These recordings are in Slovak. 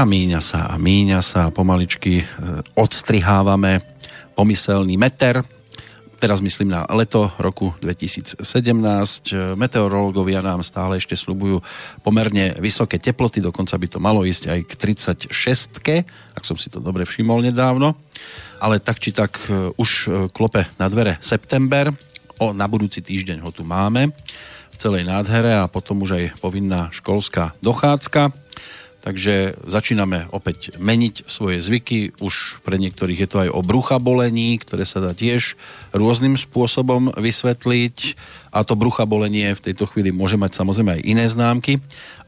A míňa sa a míňa sa a pomaličky e, odstrihávame pomyselný meter, teraz myslím na leto roku 2017. Meteorológovia nám stále ešte slubujú pomerne vysoké teploty, dokonca by to malo ísť aj k 36 ak som si to dobre všimol nedávno. Ale tak či tak e, už e, klope na dvere september, o, na budúci týždeň ho tu máme v celej nádhere a potom už aj povinná školská dochádzka takže začíname opäť meniť svoje zvyky. Už pre niektorých je to aj o brucha bolení, ktoré sa dá tiež rôznym spôsobom vysvetliť. A to brucha bolenie v tejto chvíli môže mať samozrejme aj iné známky.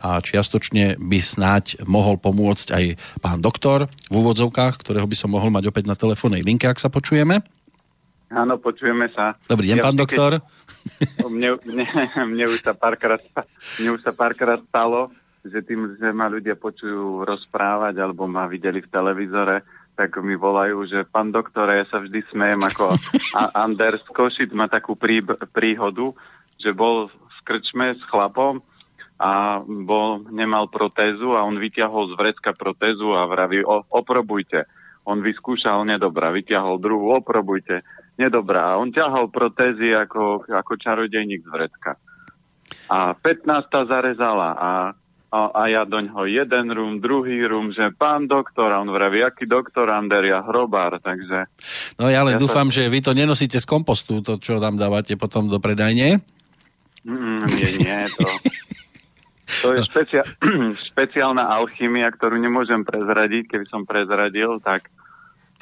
A čiastočne by snáď mohol pomôcť aj pán doktor v úvodzovkách, ktorého by som mohol mať opäť na telefónnej linke, ak sa počujeme. Áno, počujeme sa. Dobrý deň, ja, pán doktor. Mne, mne, mne, už sa párkrát, párkrát stalo, že tým, že ma ľudia počujú rozprávať alebo ma videli v televízore, tak mi volajú, že pán doktor, ja sa vždy smejem ako Anders Košit má takú prí, príhodu, že bol v krčme s chlapom a bol, nemal protézu a on vyťahol z vrecka protézu a vraví, o, oprobujte. On vyskúšal nedobrá, vyťahol druhú, oprobujte, nedobrá. A on ťahal protézy ako, ako čarodejník z vrecka. A 15. zarezala a a, a ja doňho jeden rum, druhý rum, že pán doktor, a on vraví, aký doktor Ander, ja hrobár, takže... No ja len ja dúfam, sa... že vy to nenosíte z kompostu, to, čo tam dávate potom do predajne? Mm, nie, nie, to... To je špecia- špeciálna alchymia, ktorú nemôžem prezradiť. Keby som prezradil, tak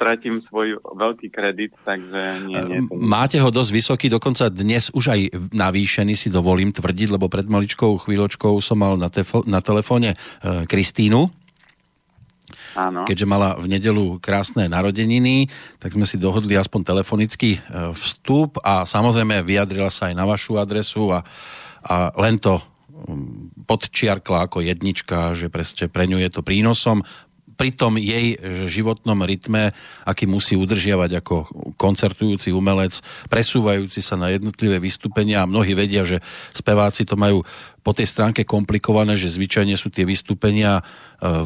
stratím svoj veľký kredit, takže nie, nie. Máte ho dosť vysoký, dokonca dnes už aj navýšený si dovolím tvrdiť, lebo pred maličkou chvíľočkou som mal na, tefo- na telefóne e, Kristínu, Áno. Keďže mala v nedelu krásne narodeniny, tak sme si dohodli aspoň telefonický e, vstup a samozrejme vyjadrila sa aj na vašu adresu a, a len to podčiarkla ako jednička, že presne pre ňu je to prínosom pri tom jej životnom rytme, aký musí udržiavať ako koncertujúci umelec, presúvajúci sa na jednotlivé vystúpenia. A mnohí vedia, že speváci to majú po tej stránke komplikované, že zvyčajne sú tie vystúpenia e,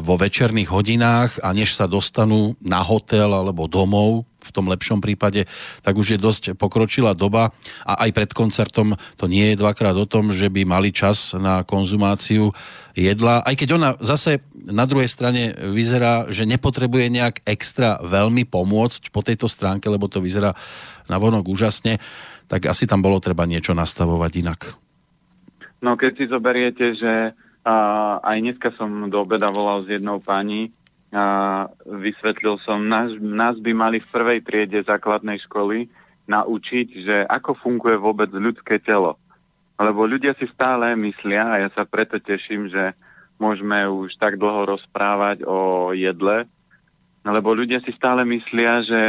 vo večerných hodinách a než sa dostanú na hotel alebo domov, v tom lepšom prípade, tak už je dosť pokročilá doba. A aj pred koncertom to nie je dvakrát o tom, že by mali čas na konzumáciu jedla, aj keď ona zase na druhej strane vyzerá, že nepotrebuje nejak extra veľmi pomôcť po tejto stránke, lebo to vyzerá na vonok úžasne, tak asi tam bolo treba niečo nastavovať inak. No keď si zoberiete, že a, aj dneska som do obeda volal s jednou pani, a vysvetlil som, nás, nás by mali v prvej triede základnej školy naučiť, že ako funguje vôbec ľudské telo. Lebo ľudia si stále myslia, a ja sa preto teším, že môžeme už tak dlho rozprávať o jedle, lebo ľudia si stále myslia, že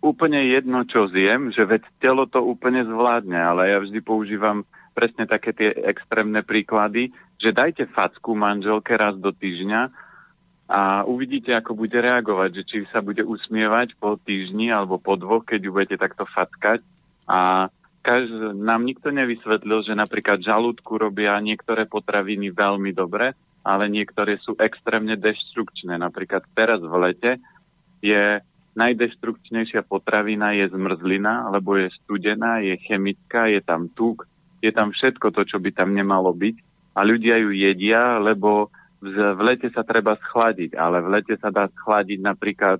úplne jedno, čo zjem, že veď telo to úplne zvládne, ale ja vždy používam presne také tie extrémne príklady, že dajte facku manželke raz do týždňa a uvidíte, ako bude reagovať, že či sa bude usmievať po týždni alebo po dvoch, keď ju budete takto fackať. A kaž, nám nikto nevysvetlil, že napríklad žalúdku robia niektoré potraviny veľmi dobre, ale niektoré sú extrémne deštrukčné. Napríklad teraz v lete je najdeštrukčnejšia potravina je zmrzlina, lebo je studená, je chemická, je tam tuk, je tam všetko to, čo by tam nemalo byť. A ľudia ju jedia, lebo v lete sa treba schladiť, ale v lete sa dá schladiť napríklad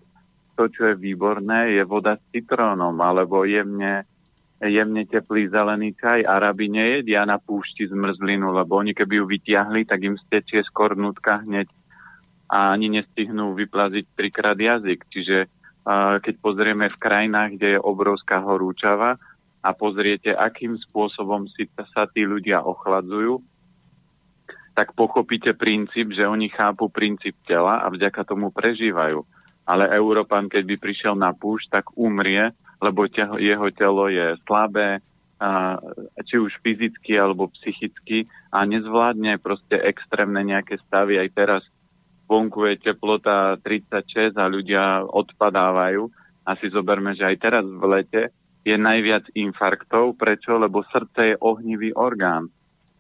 to, čo je výborné, je voda s citrónom alebo jemne, jemne teplý zelený čaj. Arabi nejedia na púšti zmrzlinu, lebo oni keby ju vytiahli, tak im stečie skornútka hneď a ani nestihnú vyplaziť trikrát jazyk. Čiže keď pozrieme v krajinách, kde je obrovská horúčava a pozriete, akým spôsobom si sa tí ľudia ochladzujú, tak pochopíte princíp, že oni chápu princíp tela a vďaka tomu prežívajú. Ale Európan, keď by prišiel na púšť, tak umrie, lebo jeho telo je slabé, či už fyzicky alebo psychicky a nezvládne proste extrémne nejaké stavy. Aj teraz vonku je teplota 36 a ľudia odpadávajú. A si zoberme, že aj teraz v lete je najviac infarktov. Prečo? Lebo srdce je ohnivý orgán.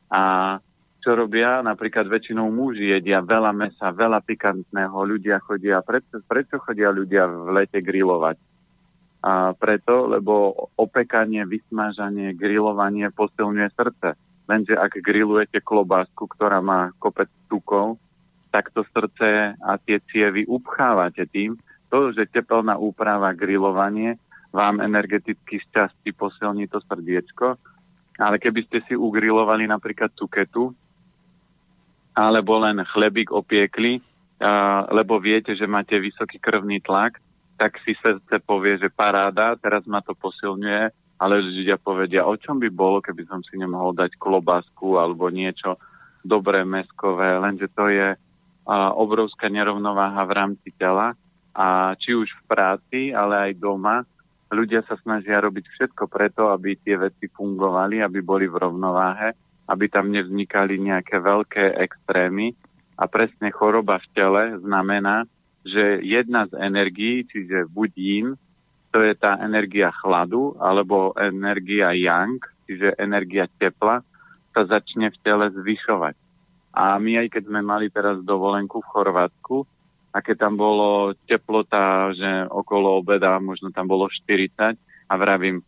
A čo robia, napríklad väčšinou muži jedia veľa mesa, veľa pikantného, ľudia chodia, prečo, prečo chodia ľudia v lete grilovať? A preto, lebo opekanie, vysmážanie, grilovanie posilňuje srdce. Lenže ak grillujete klobásku, ktorá má kopec tukov, tak to srdce a tie cievy upchávate tým, to, že teplná úprava, grilovanie vám energeticky šťastí posilní to srdiečko, ale keby ste si ugrilovali napríklad cuketu, alebo len chlebík opiekli, lebo viete, že máte vysoký krvný tlak, tak si srdce povie, že paráda, teraz ma to posilňuje, ale ľudia povedia, o čom by bolo, keby som si nemohol dať klobásku alebo niečo dobré meskové, lenže to je a, obrovská nerovnováha v rámci tela a či už v práci, ale aj doma, ľudia sa snažia robiť všetko preto, aby tie veci fungovali, aby boli v rovnováhe aby tam nevznikali nejaké veľké extrémy. A presne choroba v tele znamená, že jedna z energií, čiže buď yin, to je tá energia chladu, alebo energia yang, čiže energia tepla, sa začne v tele zvyšovať. A my aj keď sme mali teraz dovolenku v Chorvátsku, a keď tam bolo teplota, že okolo obeda možno tam bolo 40 a vravím,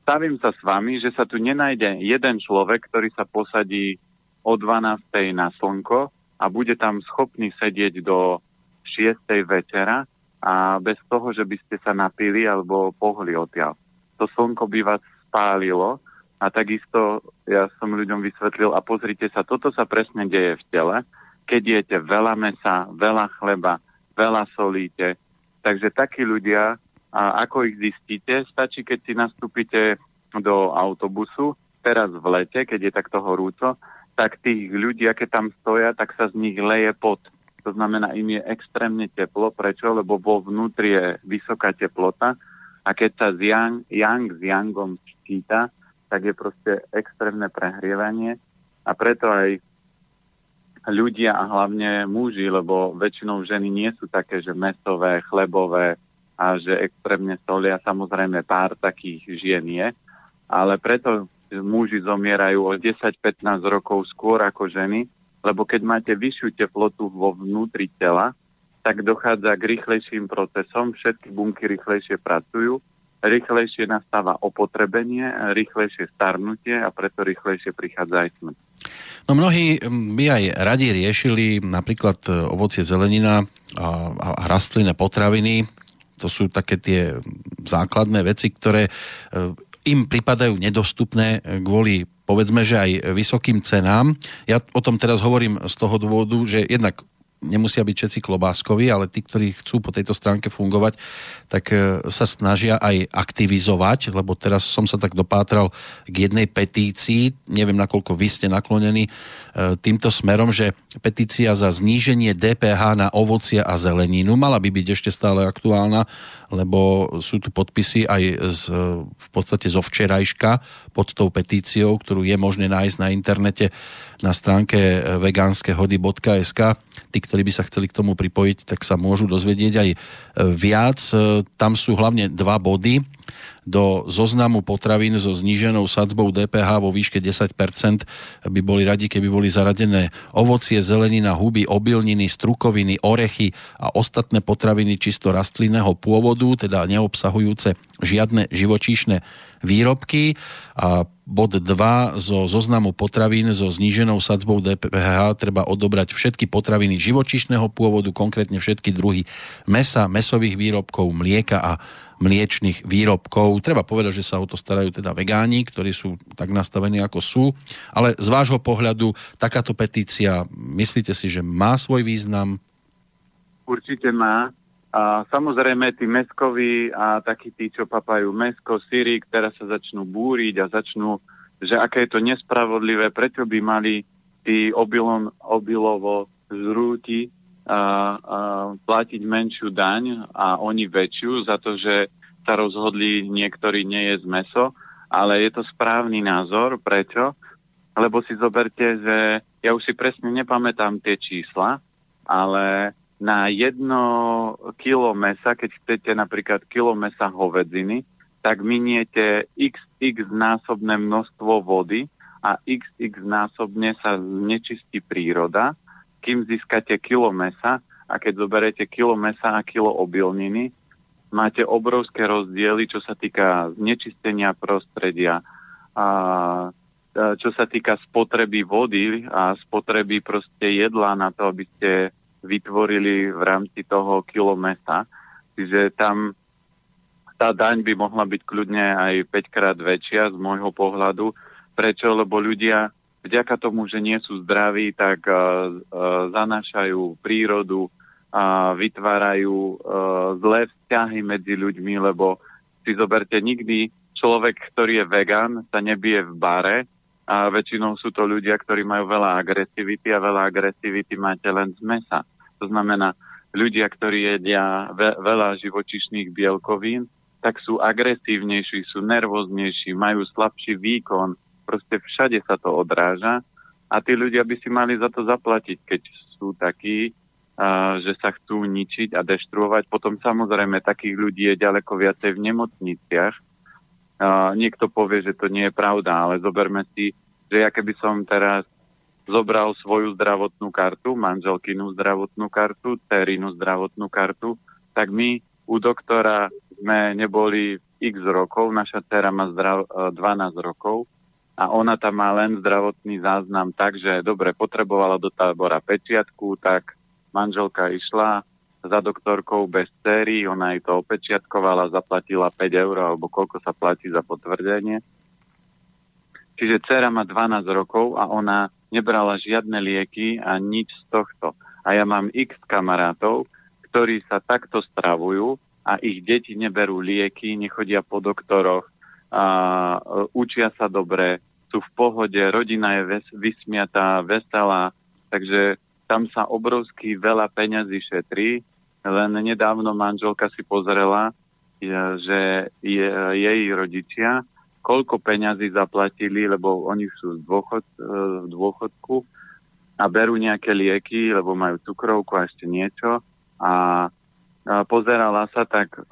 stavím sa s vami, že sa tu nenájde jeden človek, ktorý sa posadí o 12. na slnko a bude tam schopný sedieť do 6. večera a bez toho, že by ste sa napili alebo pohli odtiaľ. To slnko by vás spálilo a takisto ja som ľuďom vysvetlil a pozrite sa, toto sa presne deje v tele, keď jete veľa mesa, veľa chleba, veľa solíte. Takže takí ľudia a ako ich zistíte? Stačí, keď si nastúpite do autobusu, teraz v lete, keď je takto horúco, tak tých ľudí, aké tam stoja, tak sa z nich leje pot. To znamená, im je extrémne teplo. Prečo? Lebo vo vnútri je vysoká teplota a keď sa z yang, yang s yangom číta, tak je proste extrémne prehrievanie a preto aj ľudia a hlavne muži, lebo väčšinou ženy nie sú také, že mesové, chlebové, a že extrémne solia. Samozrejme pár takých žien je, ale preto muži zomierajú o 10-15 rokov skôr ako ženy, lebo keď máte vyššiu teplotu vo vnútri tela, tak dochádza k rýchlejším procesom, všetky bunky rýchlejšie pracujú, rýchlejšie nastáva opotrebenie, rýchlejšie starnutie a preto rýchlejšie prichádza aj smrť. No mnohí by aj radi riešili napríklad e, ovocie zelenina a rastlinné potraviny, to sú také tie základné veci, ktoré e, im pripadajú nedostupné kvôli povedzme, že aj vysokým cenám. Ja o tom teraz hovorím z toho dôvodu, že jednak nemusia byť všetci klobáskoví, ale tí, ktorí chcú po tejto stránke fungovať, tak e, sa snažia aj aktivizovať, lebo teraz som sa tak dopátral k jednej petícii, neviem nakoľko vy ste naklonení e, týmto smerom, že petícia za zníženie DPH na ovocie a zeleninu mala by byť ešte stále aktuálna, lebo sú tu podpisy aj z, v podstate zo včerajška pod tou petíciou, ktorú je možné nájsť na internete na stránke vegánskehody.sk. Tí, ktorí by sa chceli k tomu pripojiť, tak sa môžu dozvedieť aj viac. Tam sú hlavne dva body do zoznamu potravín so zníženou sadzbou DPH vo výške 10% by boli radi, keby boli zaradené ovocie, zelenina, huby, obilniny, strukoviny, orechy a ostatné potraviny čisto rastlinného pôvodu, teda neobsahujúce žiadne živočíšne výrobky. A bod 2 zo zoznamu potravín so zníženou sadzbou DPH treba odobrať všetky potraviny živočíšneho pôvodu, konkrétne všetky druhy mesa, mesových výrobkov, mlieka a mliečných výrobkov. Treba povedať, že sa o to starajú teda vegáni, ktorí sú tak nastavení ako sú, ale z vášho pohľadu takáto petícia, myslíte si, že má svoj význam? Určite má. A samozrejme, tí meskoví a takí tí, čo papajú mesko, syry, ktoré sa začnú búriť a začnú, že aké je to nespravodlivé, prečo by mali tí obilon, obilovo zrúti platiť menšiu daň a oni väčšiu za to, že sa rozhodli niektorí nie je z meso, ale je to správny názor. Prečo? Lebo si zoberte, že ja už si presne nepamätám tie čísla, ale na jedno kilo mesa, keď chcete napríklad kilo mesa hovedziny, tak miniete xx násobné množstvo vody a xx násobne sa znečistí príroda, kým získate kilo mesa a keď zoberete kilo mesa a kilo obilniny, máte obrovské rozdiely, čo sa týka znečistenia prostredia, a čo sa týka spotreby vody a spotreby proste jedla na to, aby ste vytvorili v rámci toho kilo mesa. Čiže tam tá daň by mohla byť kľudne aj 5 krát väčšia z môjho pohľadu. Prečo? Lebo ľudia vďaka tomu, že nie sú zdraví, tak uh, uh, zanášajú prírodu a vytvárajú uh, zlé vzťahy medzi ľuďmi, lebo si zoberte nikdy človek, ktorý je vegan, sa nebije v bare a väčšinou sú to ľudia, ktorí majú veľa agresivity a veľa agresivity máte len z mesa. To znamená, ľudia, ktorí jedia ve- veľa živočišných bielkovín, tak sú agresívnejší, sú nervóznejší, majú slabší výkon, proste všade sa to odráža a tí ľudia by si mali za to zaplatiť, keď sú takí, že sa chcú ničiť a deštruovať. Potom samozrejme takých ľudí je ďaleko viacej v nemocniciach. Niekto povie, že to nie je pravda, ale zoberme si, že ja keby som teraz zobral svoju zdravotnú kartu, manželkinu zdravotnú kartu, terinu zdravotnú kartu, tak my u doktora sme neboli x rokov, naša dcera má zdrav, 12 rokov a ona tam má len zdravotný záznam tak, že dobre, potrebovala do tábora pečiatku, tak manželka išla za doktorkou bez céry, ona jej to opečiatkovala, zaplatila 5 eur, alebo koľko sa platí za potvrdenie. Čiže dcera má 12 rokov a ona nebrala žiadne lieky a nič z tohto. A ja mám x kamarátov, ktorí sa takto stravujú a ich deti neberú lieky, nechodia po doktoroch, a, uh, učia sa dobre, sú v pohode, rodina je ves, vysmiatá, veselá, takže tam sa obrovský veľa peňazí šetrí. Len nedávno manželka si pozrela, že je, jej rodičia koľko peňazí zaplatili, lebo oni sú z dôchod, e, v dôchodku a berú nejaké lieky, lebo majú cukrovku a ešte niečo. A, pozerala sa, tak e,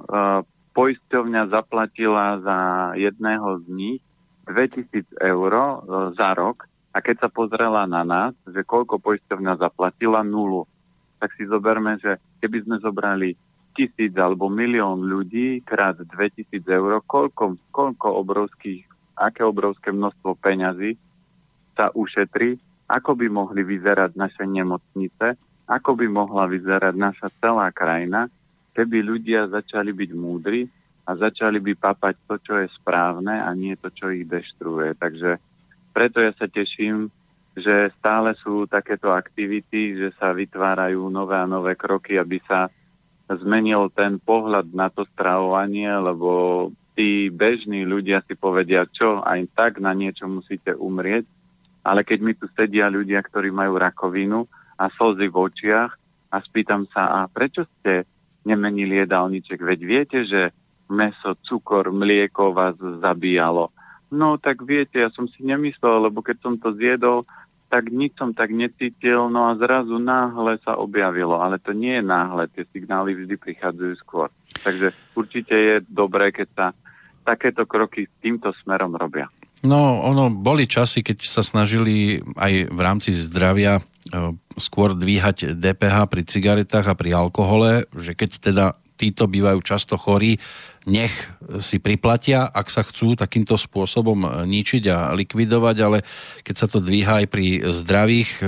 poisťovňa zaplatila za jedného z nich 2000 eur e, za rok. A keď sa pozrela na nás, že koľko poisťovňa zaplatila, nulu, tak si zoberme, že keby sme zobrali tisíc alebo milión ľudí krát 2000 eur, koľko, koľko obrovských, aké obrovské množstvo peňazí sa ušetrí, ako by mohli vyzerať naše nemocnice, ako by mohla vyzerať naša celá krajina, keby ľudia začali byť múdri a začali by papať to, čo je správne a nie to, čo ich deštruuje. Takže preto ja sa teším, že stále sú takéto aktivity, že sa vytvárajú nové a nové kroky, aby sa zmenil ten pohľad na to stravovanie, lebo tí bežní ľudia si povedia, čo, aj tak na niečo musíte umrieť, ale keď mi tu sedia ľudia, ktorí majú rakovinu a slzy v očiach a spýtam sa, a prečo ste nemenili jedálniček? Veď viete, že meso, cukor, mlieko vás zabíjalo. No tak viete, ja som si nemyslel, lebo keď som to zjedol, tak nič som tak necítil, no a zrazu náhle sa objavilo. Ale to nie je náhle, tie signály vždy prichádzajú skôr. Takže určite je dobré, keď sa takéto kroky týmto smerom robia. No, ono, boli časy, keď sa snažili aj v rámci zdravia e, skôr dvíhať DPH pri cigaretách a pri alkohole, že keď teda títo bývajú často chorí, nech si priplatia, ak sa chcú takýmto spôsobom ničiť a likvidovať, ale keď sa to dvíha aj pri zdravých, e,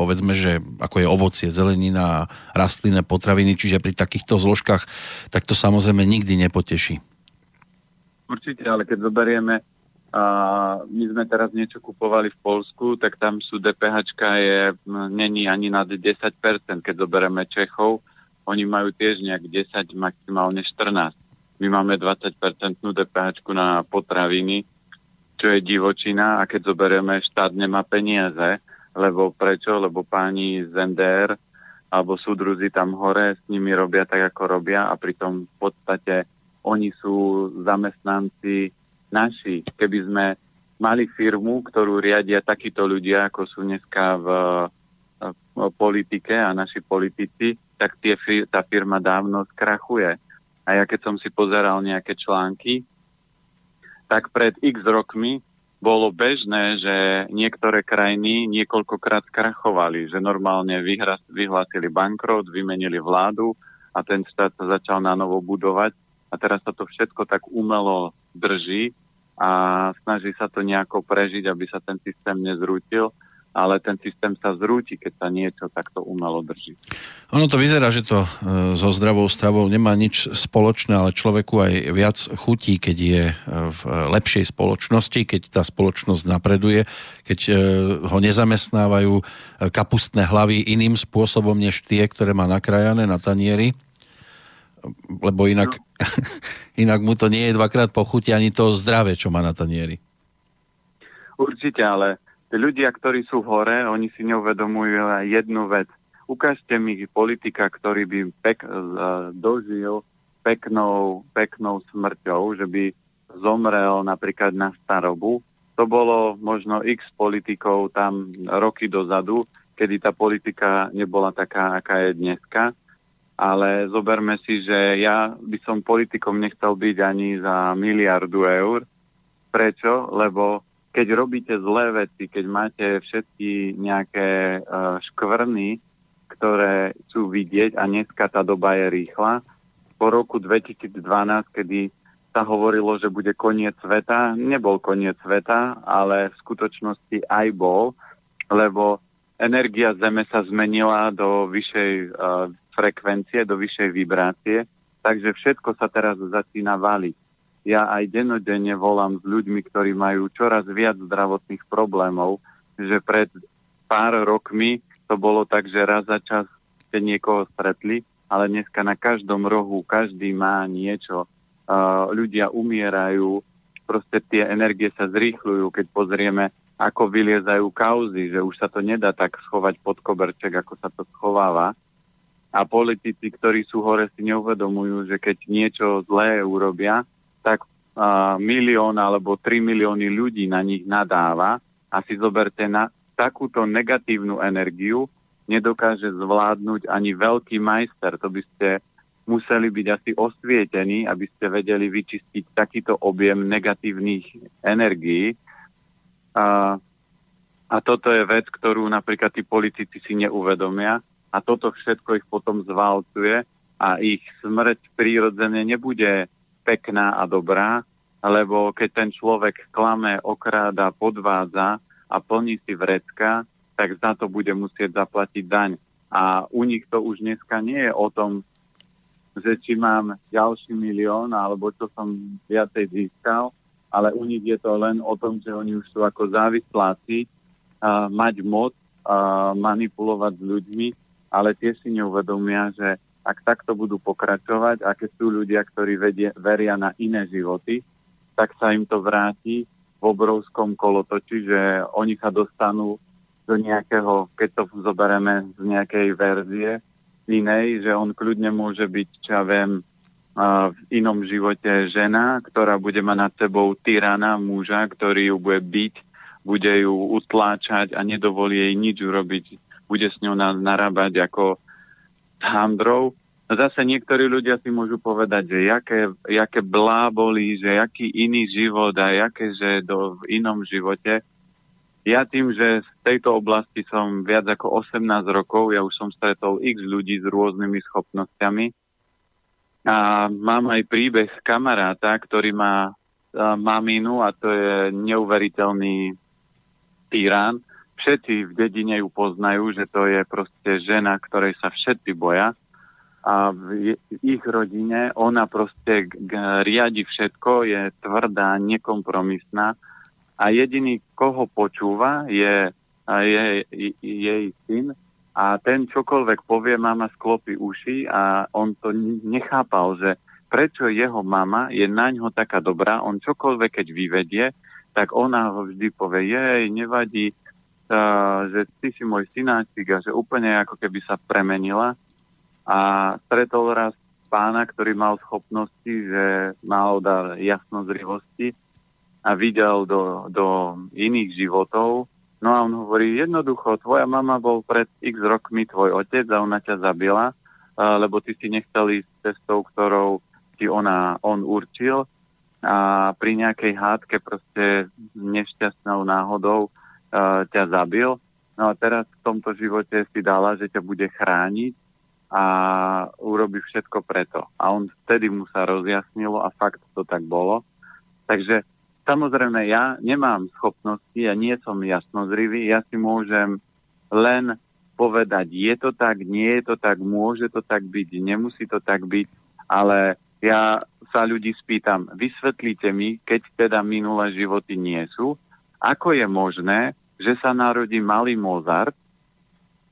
povedzme, že ako je ovocie, zelenina, rastlinné potraviny, čiže pri takýchto zložkách, tak to samozrejme nikdy nepoteší. Určite, ale keď zoberieme, a my sme teraz niečo kupovali v Polsku, tak tam sú DPH je, není ani nad 10%, keď zoberieme Čechov, oni majú tiež nejak 10, maximálne 14. My máme 20% DPH na potraviny, čo je divočina a keď zoberieme, štát nemá peniaze, lebo prečo? Lebo páni z NDR alebo súdruzi tam hore s nimi robia tak, ako robia a pritom v podstate oni sú zamestnanci naši. Keby sme mali firmu, ktorú riadia takíto ľudia, ako sú dneska v, v politike a naši politici, tak tie, tá firma dávno skrachuje. A ja keď som si pozeral nejaké články, tak pred x rokmi bolo bežné, že niektoré krajiny niekoľkokrát krachovali, že normálne vyhlásili bankrot, vymenili vládu a ten štát sa začal na novo budovať a teraz sa to všetko tak umelo drží a snaží sa to nejako prežiť, aby sa ten systém nezrútil ale ten systém sa zrúti, keď sa niečo takto umelo drží. Ono to vyzerá, že to e, so zdravou stravou nemá nič spoločné, ale človeku aj viac chutí, keď je e, v lepšej spoločnosti, keď tá spoločnosť napreduje, keď e, ho nezamestnávajú kapustné hlavy iným spôsobom, než tie, ktoré má nakrajané na tanieri lebo inak, no. inak mu to nie je dvakrát pochutí ani to zdravé, čo má na tanieri. Určite, ale tí ľudia, ktorí sú hore, oni si neuvedomujú aj jednu vec. Ukážte mi politika, ktorý by pek, dožil peknou, peknou smrťou, že by zomrel napríklad na starobu. To bolo možno x politikov tam roky dozadu, kedy tá politika nebola taká, aká je dneska. Ale zoberme si, že ja by som politikom nechcel byť ani za miliardu eur. Prečo? Lebo keď robíte zlé veci, keď máte všetky nejaké uh, škvrny, ktoré sú vidieť a dneska tá doba je rýchla. Po roku 2012, kedy sa hovorilo, že bude koniec sveta, nebol koniec sveta, ale v skutočnosti aj bol, lebo energia Zeme sa zmenila do vyššej uh, frekvencie, do vyššej vibrácie, takže všetko sa teraz začína valiť ja aj denodenne volám s ľuďmi, ktorí majú čoraz viac zdravotných problémov, že pred pár rokmi to bolo tak, že raz za čas ste niekoho stretli, ale dneska na každom rohu každý má niečo. Uh, ľudia umierajú, proste tie energie sa zrýchľujú, keď pozrieme, ako vyliezajú kauzy, že už sa to nedá tak schovať pod koberček, ako sa to schováva. A politici, ktorí sú hore, si neuvedomujú, že keď niečo zlé urobia, tak uh, milión alebo 3 milióny ľudí na nich nadáva a si zoberte na takúto negatívnu energiu nedokáže zvládnuť ani veľký majster. To by ste museli byť asi osvietení, aby ste vedeli vyčistiť takýto objem negatívnych energií. A, a toto je vec, ktorú napríklad tí politici si neuvedomia a toto všetko ich potom zvalcuje a ich smrť prírodzene nebude pekná a dobrá, lebo keď ten človek klame, okráda, podvádza a plní si vrecka, tak za to bude musieť zaplatiť daň. A u nich to už dneska nie je o tom, že či mám ďalší milión, alebo čo som viacej získal, ale u nich je to len o tom, že oni už sú ako závisláci, uh, mať moc, uh, manipulovať s ľuďmi, ale tiež si neuvedomia, že ak takto budú pokračovať a keď sú ľudia, ktorí vedie, veria na iné životy, tak sa im to vráti v obrovskom kolotoči, že oni sa dostanú do nejakého, keď to zoberieme z nejakej verzie inej, že on kľudne môže byť, čo ja viem, v inom živote žena, ktorá bude mať nad sebou tyrana muža, ktorý ju bude byť, bude ju utláčať a nedovolí jej nič urobiť, bude s ňou narábať ako handrov. Zase niektorí ľudia si môžu povedať, že jaké, jaké blábolí, že jaký iný život a jaké, že do, v inom živote. Ja tým, že z tejto oblasti som viac ako 18 rokov, ja už som stretol x ľudí s rôznymi schopnosťami a mám aj príbeh kamaráta, ktorý má maminu a to je neuveriteľný tyrán. Všetci v dedine ju poznajú, že to je proste žena, ktorej sa všetci boja. A v ich rodine ona proste riadi všetko, je tvrdá, nekompromisná. A jediný, koho počúva, je, je, je jej syn. A ten čokoľvek povie, mama sklopí uši a on to nechápal, že prečo jeho mama je na ňo taká dobrá, on čokoľvek keď vyvedie, tak ona ho vždy povie, jej, nevadí, že ty si môj synáčik a že úplne ako keby sa premenila a stretol raz pána, ktorý mal schopnosti, že mal dar jasnozrivosti a videl do, do iných životov. No a on hovorí, jednoducho, tvoja mama bol pred x rokmi tvoj otec a ona ťa zabila, lebo ty si nechcel ísť cestou, ktorou ti ona, on určil a pri nejakej hádke proste nešťastnou náhodou ťa zabil. No a teraz v tomto živote si dala, že ťa bude chrániť a urobi všetko preto. A on vtedy mu sa rozjasnilo a fakt to tak bolo. Takže samozrejme ja nemám schopnosti, ja nie som jasnozrivý, ja si môžem len povedať, je to tak, nie je to tak, môže to tak byť, nemusí to tak byť, ale ja sa ľudí spýtam, vysvetlíte mi, keď teda minulé životy nie sú, ako je možné, že sa narodí malý Mozart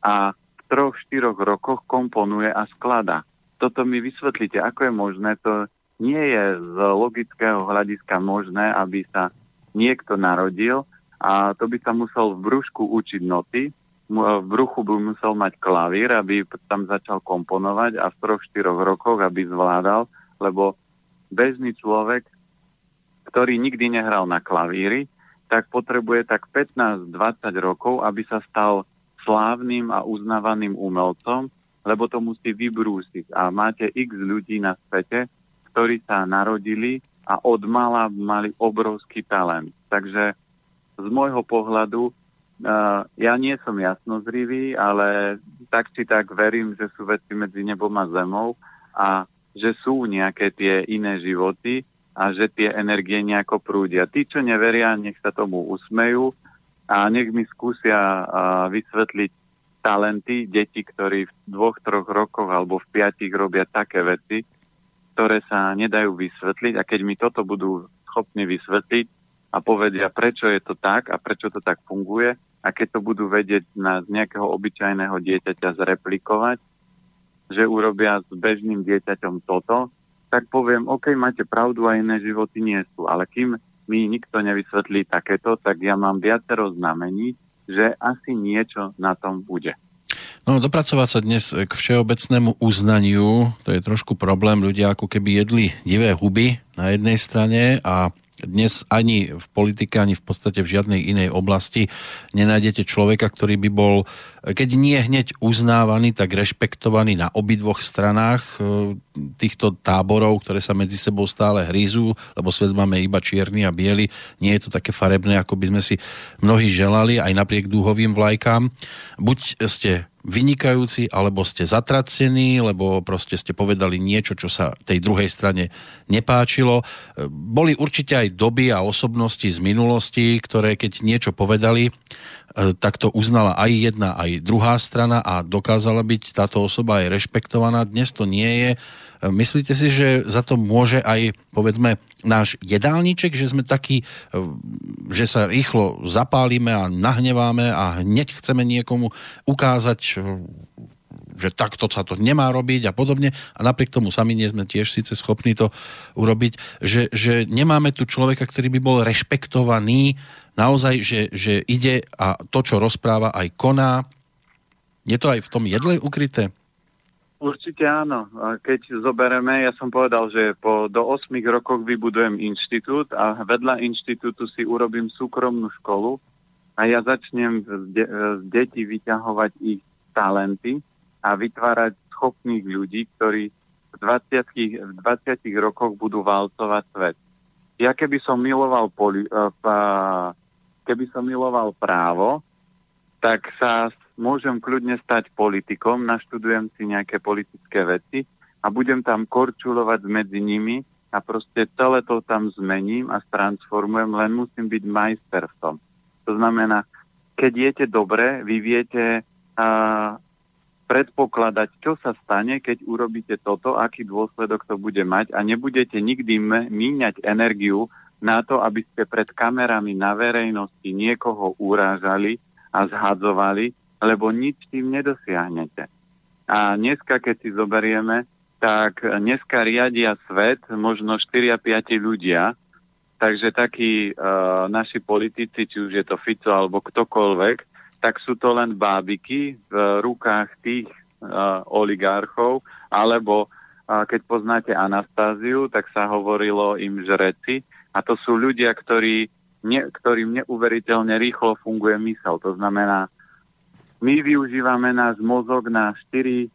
a v troch, štyroch rokoch komponuje a sklada. Toto mi vysvetlíte, ako je možné, to nie je z logického hľadiska možné, aby sa niekto narodil a to by sa musel v brúšku učiť noty, v bruchu by musel mať klavír, aby tam začal komponovať a v troch, štyroch rokoch, aby zvládal, lebo bežný človek, ktorý nikdy nehral na klavíri, tak potrebuje tak 15-20 rokov, aby sa stal slávnym a uznávaným umelcom, lebo to musí vybrúsiť. A máte x ľudí na svete, ktorí sa narodili a od mala mali obrovský talent. Takže z môjho pohľadu Uh, ja nie som jasnozrivý, ale tak či tak verím, že sú veci medzi nebom a zemou a že sú nejaké tie iné životy a že tie energie nejako prúdia. Tí, čo neveria, nech sa tomu usmejú a nech mi skúsia vysvetliť talenty detí, ktorí v dvoch, troch rokoch alebo v piatich robia také veci, ktoré sa nedajú vysvetliť a keď mi toto budú schopní vysvetliť a povedia, prečo je to tak a prečo to tak funguje, a keď to budú vedieť na nejakého obyčajného dieťaťa zreplikovať, že urobia s bežným dieťaťom toto, tak poviem, OK, máte pravdu a iné životy nie sú. Ale kým mi nikto nevysvetlí takéto, tak ja mám viacero znamení, že asi niečo na tom bude. No, dopracovať sa dnes k všeobecnému uznaniu, to je trošku problém. Ľudia ako keby jedli divé huby na jednej strane a dnes ani v politike, ani v podstate v žiadnej inej oblasti nenájdete človeka, ktorý by bol, keď nie hneď uznávaný, tak rešpektovaný na obidvoch stranách e, týchto táborov, ktoré sa medzi sebou stále hrízú, lebo svet máme iba čierny a biely. Nie je to také farebné, ako by sme si mnohí želali, aj napriek dúhovým vlajkám. Buď ste vynikajúci, alebo ste zatracení, lebo proste ste povedali niečo, čo sa tej druhej strane nepáčilo. Boli určite aj doby a osobnosti z minulosti, ktoré keď niečo povedali, E, tak to uznala aj jedna, aj druhá strana a dokázala byť táto osoba aj rešpektovaná. Dnes to nie je. E, myslíte si, že za to môže aj, povedzme, náš jedálniček, že sme takí, e, že sa rýchlo zapálime a nahneváme a hneď chceme niekomu ukázať že takto sa to nemá robiť a podobne a napriek tomu sami nie sme tiež síce schopní to urobiť, že, že nemáme tu človeka, ktorý by bol rešpektovaný naozaj, že, že ide a to, čo rozpráva, aj koná. Je to aj v tom jedle ukryté? Určite áno. Keď zobereme, ja som povedal, že po, do 8 rokov vybudujem inštitút a vedľa inštitútu si urobím súkromnú školu a ja začnem z, de- z detí vyťahovať ich talenty a vytvárať schopných ľudí, ktorí v 20, v 20 rokoch budú valcovať svet. Ja keby som miloval, poli, uh, keby som miloval právo, tak sa môžem kľudne stať politikom, naštudujem si nejaké politické veci a budem tam korčulovať medzi nimi a proste celé to tam zmením a transformujem, len musím byť majster v tom. To znamená, keď jete dobre, vy viete uh, predpokladať, čo sa stane, keď urobíte toto, aký dôsledok to bude mať a nebudete nikdy míňať energiu na to, aby ste pred kamerami na verejnosti niekoho urážali a zhadzovali, lebo nič tým nedosiahnete. A dneska, keď si zoberieme, tak dneska riadia svet možno 4 a 5 ľudia, takže takí uh, naši politici, či už je to Fico alebo ktokoľvek, tak sú to len bábiky v rukách tých uh, oligarchov, alebo uh, keď poznáte Anastáziu, tak sa hovorilo im žreci a to sú ľudia, ktorí, ne, ktorým neuveriteľne rýchlo funguje mysel. To znamená, my využívame náš mozog na 4,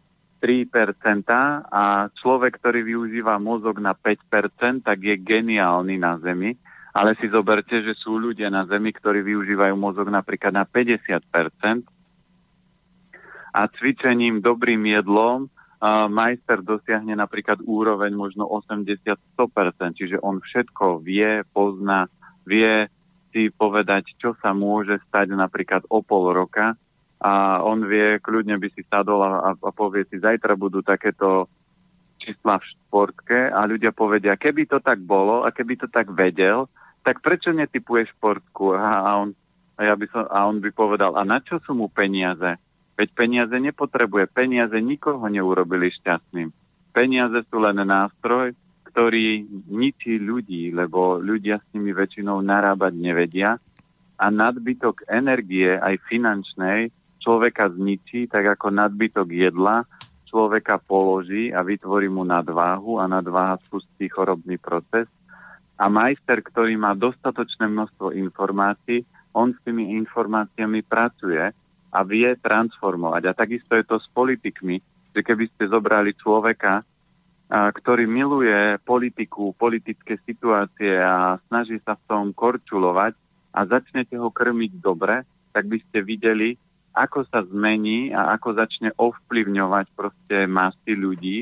3% a človek, ktorý využíva mozog na 5%, tak je geniálny na Zemi. Ale si zoberte, že sú ľudia na Zemi, ktorí využívajú mozog napríklad na 50%. A cvičením, dobrým jedlom uh, majster dosiahne napríklad úroveň možno 80-100%. Čiže on všetko vie, pozná, vie si povedať, čo sa môže stať napríklad o pol roka a on vie, kľudne by si sadol a, a povie si, zajtra budú takéto čísla v športke a ľudia povedia, keby to tak bolo a keby to tak vedel, tak prečo netypuje športku? A, a, on, a, ja by som, a on by povedal, a na čo sú mu peniaze? Veď peniaze nepotrebuje. Peniaze nikoho neurobili šťastným. Peniaze sú len nástroj, ktorý ničí ľudí, lebo ľudia s nimi väčšinou narábať nevedia a nadbytok energie aj finančnej človeka zničí, tak ako nadbytok jedla človeka položí a vytvorí mu nadváhu a nadváha spustí chorobný proces. A majster, ktorý má dostatočné množstvo informácií, on s tými informáciami pracuje a vie transformovať. A takisto je to s politikmi, že keby ste zobrali človeka, ktorý miluje politiku, politické situácie a snaží sa v tom korčulovať a začnete ho krmiť dobre, tak by ste videli, ako sa zmení a ako začne ovplyvňovať proste masy ľudí,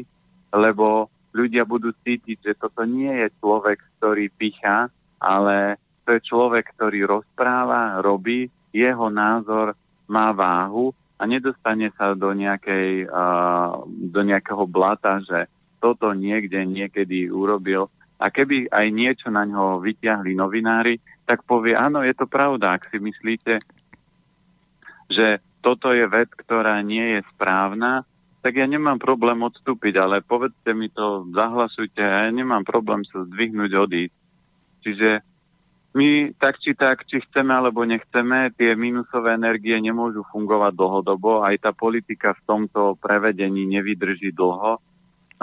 lebo ľudia budú cítiť, že toto nie je človek, ktorý pichá, ale to je človek, ktorý rozpráva, robí, jeho názor má váhu a nedostane sa do, nejakej, uh, do nejakého blata, že toto niekde niekedy urobil. A keby aj niečo na ňo vyťahli novinári, tak povie, áno, je to pravda, ak si myslíte, že toto je vec, ktorá nie je správna, tak ja nemám problém odstúpiť, ale povedzte mi to, zahlasujte, ja nemám problém sa zdvihnúť, odísť. Čiže my tak či tak, či chceme alebo nechceme, tie minusové energie nemôžu fungovať dlhodobo. Aj tá politika v tomto prevedení nevydrží dlho,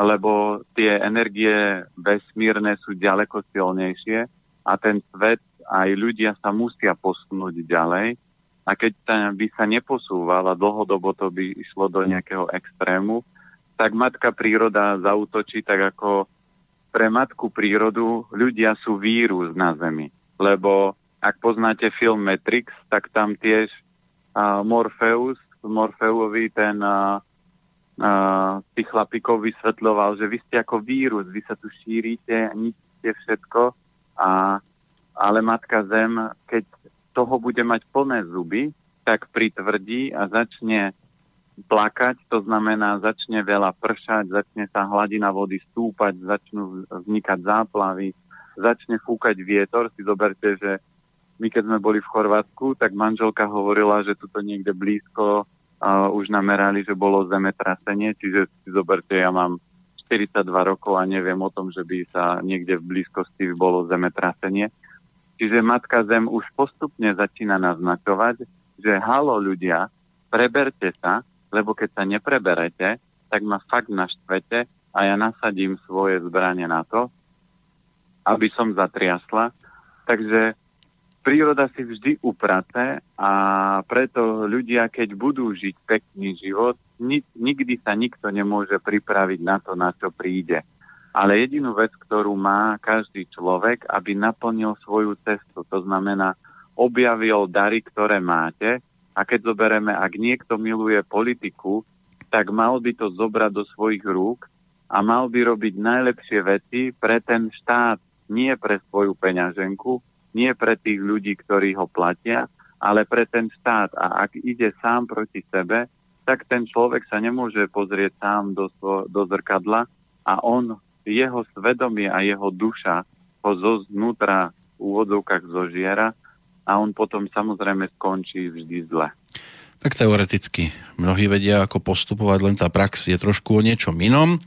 lebo tie energie vesmírne sú ďaleko silnejšie a ten svet, aj ľudia sa musia posunúť ďalej a keď by sa neposúval a dlhodobo to by išlo do nejakého extrému, tak matka príroda zautočí tak ako pre matku prírodu ľudia sú vírus na Zemi. Lebo ak poznáte film Matrix, tak tam tiež uh, Morpheus, Morfeusovi ten uh, uh, tých chlapíkov vysvetľoval, že vy ste ako vírus, vy sa tu šírite, ničíte všetko, a, ale Matka Zem, keď toho bude mať plné zuby, tak pritvrdí a začne plakať, to znamená, začne veľa pršať, začne sa hladina vody stúpať, začnú vznikať záplavy, začne fúkať vietor. Si zoberte, že my keď sme boli v Chorvátsku, tak manželka hovorila, že tuto niekde blízko uh, už namerali, že bolo zemetrasenie, čiže si zoberte, ja mám 42 rokov a neviem o tom, že by sa niekde v blízkosti bolo zemetrasenie. Čiže Matka Zem už postupne začína naznačovať, že halo ľudia, preberte sa, lebo keď sa nepreberete, tak ma fakt naštvete a ja nasadím svoje zbranie na to, aby som zatriasla. Takže príroda si vždy uprace a preto ľudia, keď budú žiť pekný život, nikdy sa nikto nemôže pripraviť na to, na čo príde ale jedinú vec, ktorú má každý človek, aby naplnil svoju cestu. To znamená, objavil dary, ktoré máte a keď zoberieme, ak niekto miluje politiku, tak mal by to zobrať do svojich rúk a mal by robiť najlepšie veci pre ten štát, nie pre svoju peňaženku, nie pre tých ľudí, ktorí ho platia, ale pre ten štát. A ak ide sám proti sebe, tak ten človek sa nemôže pozrieť sám do, do zrkadla a on jeho svedomie a jeho duša ho zo znútra v úvodzovkách zožiera a on potom samozrejme skončí vždy zle. Tak teoreticky mnohí vedia, ako postupovať, len tá prax je trošku o niečom inom. E,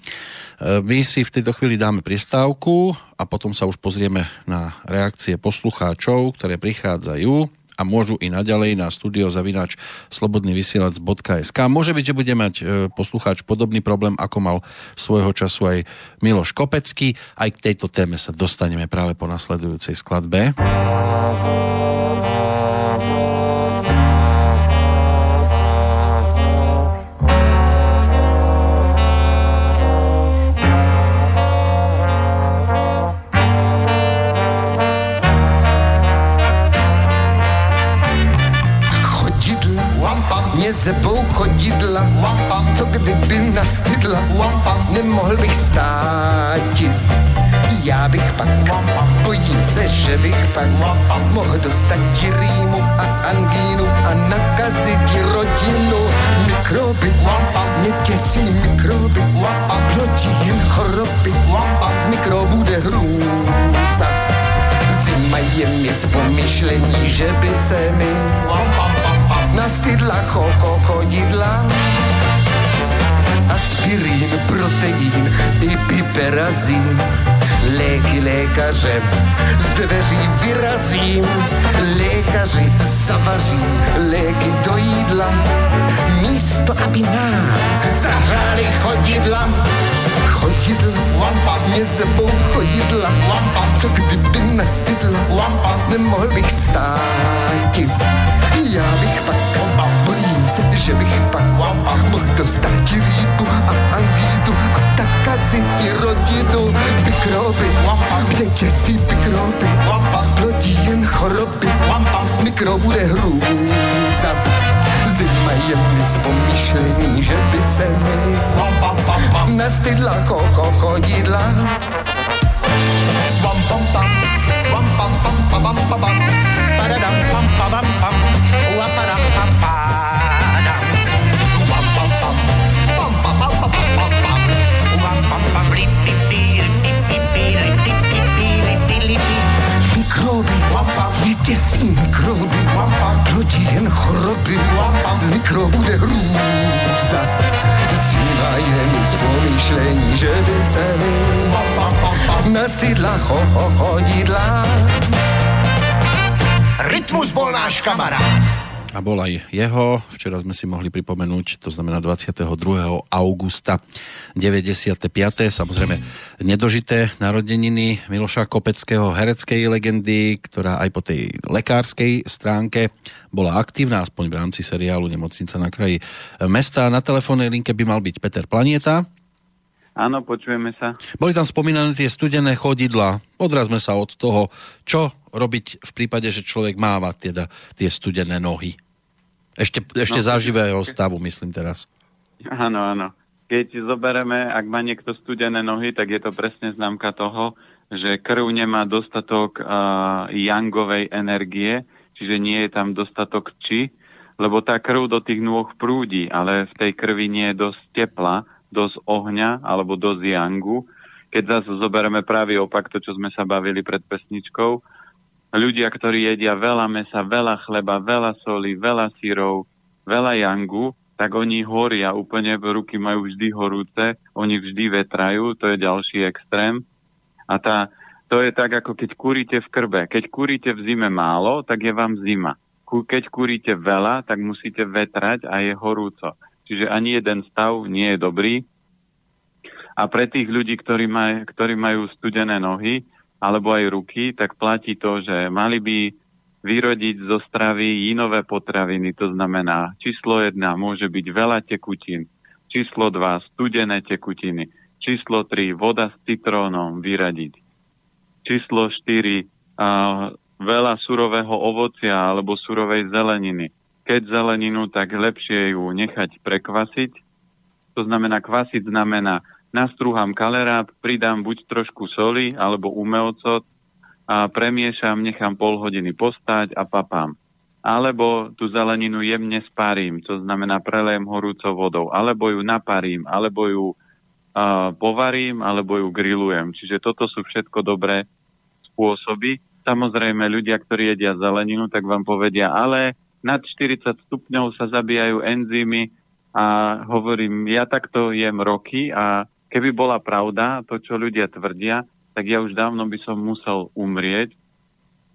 my si v tejto chvíli dáme pristávku a potom sa už pozrieme na reakcie poslucháčov, ktoré prichádzajú a môžu i naďalej na studiozavinač slobodnyvysielac.sk. Môže byť, že bude mať e, poslucháč podobný problém, ako mal svojho času aj Miloš Kopecký. Aj k tejto téme sa dostaneme práve po nasledujúcej skladbe. šla uampa, nemohl bych stát. Já bych pak, bojím se, že bych pak mohl dostat ti rýmu a angínu a nakazit ti rodinu. Mikroby, netěsí mikroby, plotí jen choroby, z mikrobů bude hrůza. Zima je mi z pomyšlení, že by se mi nastydla cho, cho, chodidla. aspirin, protein i piperazin. Leki lekarzem zdwerzy wirazim Lekarzy zaważy leki do idla. Misto apina zażali chodidla Chodidl, łampa, nie zebą chodidla Łampa, co gdyby nastydla Łampa, nie mogę być Já bych pak bojím se, že bych pak mohl dostat ti líbu a angídu a takazit ti rodinu. Mikroby, kde těsí mikroby, plodí jen choroby, z mikro bude hrůza. Zima je mi z že by se mi nastydla cho, cho, chodidla. Bam, bam, bam, bam, bam, bam, bam, bam, bam, plodí jen choroby, z mikro bude hrůza. Je mi z pomyšlení, že by se mi nastydla cho, cho, chodidla. Rytmus bol náš kamarát. A bol aj jeho, včera sme si mohli pripomenúť, to znamená 22. augusta 95. Samozrejme nedožité narodeniny Miloša Kopeckého hereckej legendy, ktorá aj po tej lekárskej stránke bola aktívna, aspoň v rámci seriálu Nemocnica na kraji mesta. Na telefónnej linke by mal byť Peter Planieta. Áno, počujeme sa. Boli tam spomínané tie studené chodidla. Odrazme sa od toho, čo robiť v prípade, že človek máva teda tie studené nohy. Ešte, ešte no, za živého stavu, myslím teraz. Áno, áno. Keď zoberieme, ak má niekto studené nohy, tak je to presne známka toho, že krv nemá dostatok uh, jangovej energie, čiže nie je tam dostatok či, lebo tá krv do tých nôh prúdi, ale v tej krvi nie je dosť tepla, dosť ohňa alebo dosť jangu. Keď zase zoberieme pravý opak, to, čo sme sa bavili pred pesničkou, ľudia, ktorí jedia veľa mesa, veľa chleba, veľa soli, veľa sírov, veľa jangu, tak oni horia, úplne ruky majú vždy horúce, oni vždy vetrajú, to je ďalší extrém. A tá, to je tak, ako keď kúrite v krbe. Keď kúrite v zime málo, tak je vám zima. Keď kúrite veľa, tak musíte vetrať a je horúco. Čiže ani jeden stav nie je dobrý. A pre tých ľudí, ktorí, maj, ktorí majú studené nohy, alebo aj ruky, tak platí to, že mali by vyrodiť zo stravy jinové potraviny. To znamená, číslo 1 môže byť veľa tekutín, číslo 2 studené tekutiny, číslo 3 voda s citrónom vyradiť, číslo 4 a, veľa surového ovocia alebo surovej zeleniny. Keď zeleninu, tak lepšie ju nechať prekvasiť. To znamená, kvasiť znamená nastrúham kalerát, pridám buď trošku soli alebo umelcot a premiešam, nechám pol hodiny postať a papám. Alebo tú zeleninu jemne spárím, to znamená prelejem horúcou vodou, alebo ju naparím, alebo ju uh, povarím, alebo ju grillujem. Čiže toto sú všetko dobré spôsoby. Samozrejme, ľudia, ktorí jedia zeleninu, tak vám povedia, ale nad 40 stupňov sa zabíjajú enzymy a hovorím, ja takto jem roky a keby bola pravda to, čo ľudia tvrdia, tak ja už dávno by som musel umrieť,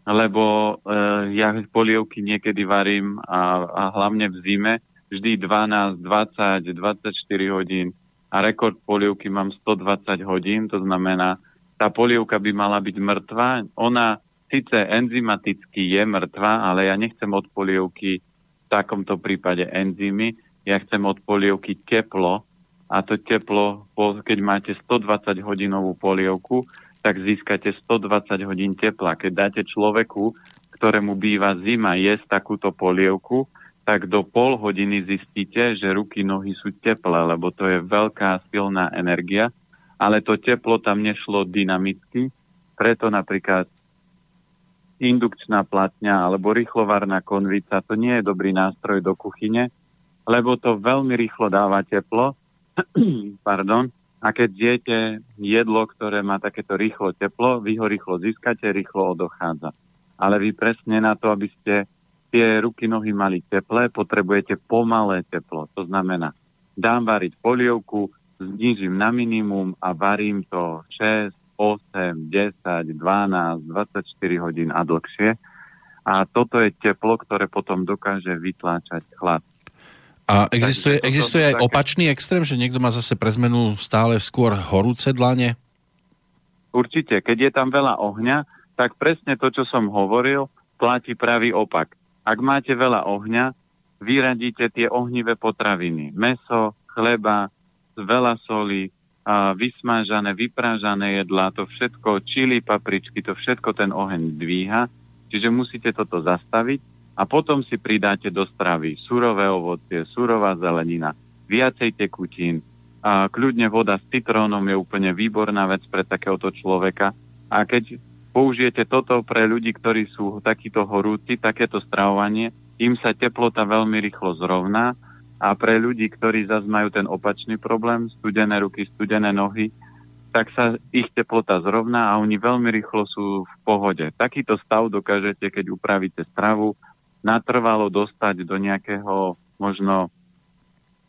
lebo e, ja polievky niekedy varím a, a hlavne v zime vždy 12, 20, 24 hodín a rekord polievky mám 120 hodín, to znamená, tá polievka by mala byť mŕtva. Ona síce enzymaticky je mŕtva, ale ja nechcem od polievky v takomto prípade enzymy, ja chcem od polievky teplo, a to teplo, keď máte 120 hodinovú polievku, tak získate 120 hodín tepla. Keď dáte človeku, ktorému býva zima, jesť takúto polievku, tak do pol hodiny zistíte, že ruky, nohy sú teplé, lebo to je veľká silná energia, ale to teplo tam nešlo dynamicky, Preto napríklad indukčná platňa alebo rýchlovarná konvica, to nie je dobrý nástroj do kuchyne, lebo to veľmi rýchlo dáva teplo. Pardon. A keď jete jedlo, ktoré má takéto rýchlo teplo, vy ho rýchlo získate, rýchlo odochádza. Ale vy presne na to, aby ste tie ruky, nohy mali teplé, potrebujete pomalé teplo. To znamená, dám variť polievku, znižím na minimum a varím to 6, 8, 10, 12, 24 hodín a dlhšie. A toto je teplo, ktoré potom dokáže vytláčať chlad. A existuje, existuje aj také... opačný extrém, že niekto má zase pre zmenu stále skôr horúce dlane? Určite. Keď je tam veľa ohňa, tak presne to, čo som hovoril, platí pravý opak. Ak máte veľa ohňa, vyradíte tie ohnivé potraviny. Meso, chleba, veľa soli, a vysmážané, vyprážané jedlá, to všetko, čili, papričky, to všetko ten oheň dvíha, čiže musíte toto zastaviť a potom si pridáte do stravy surové ovocie, surová zelenina, viacej tekutín, a kľudne voda s citrónom je úplne výborná vec pre takéhoto človeka. A keď použijete toto pre ľudí, ktorí sú takíto horúci, takéto stravovanie, im sa teplota veľmi rýchlo zrovná a pre ľudí, ktorí zase majú ten opačný problém, studené ruky, studené nohy, tak sa ich teplota zrovná a oni veľmi rýchlo sú v pohode. Takýto stav dokážete, keď upravíte stravu, natrvalo dostať do nejakého možno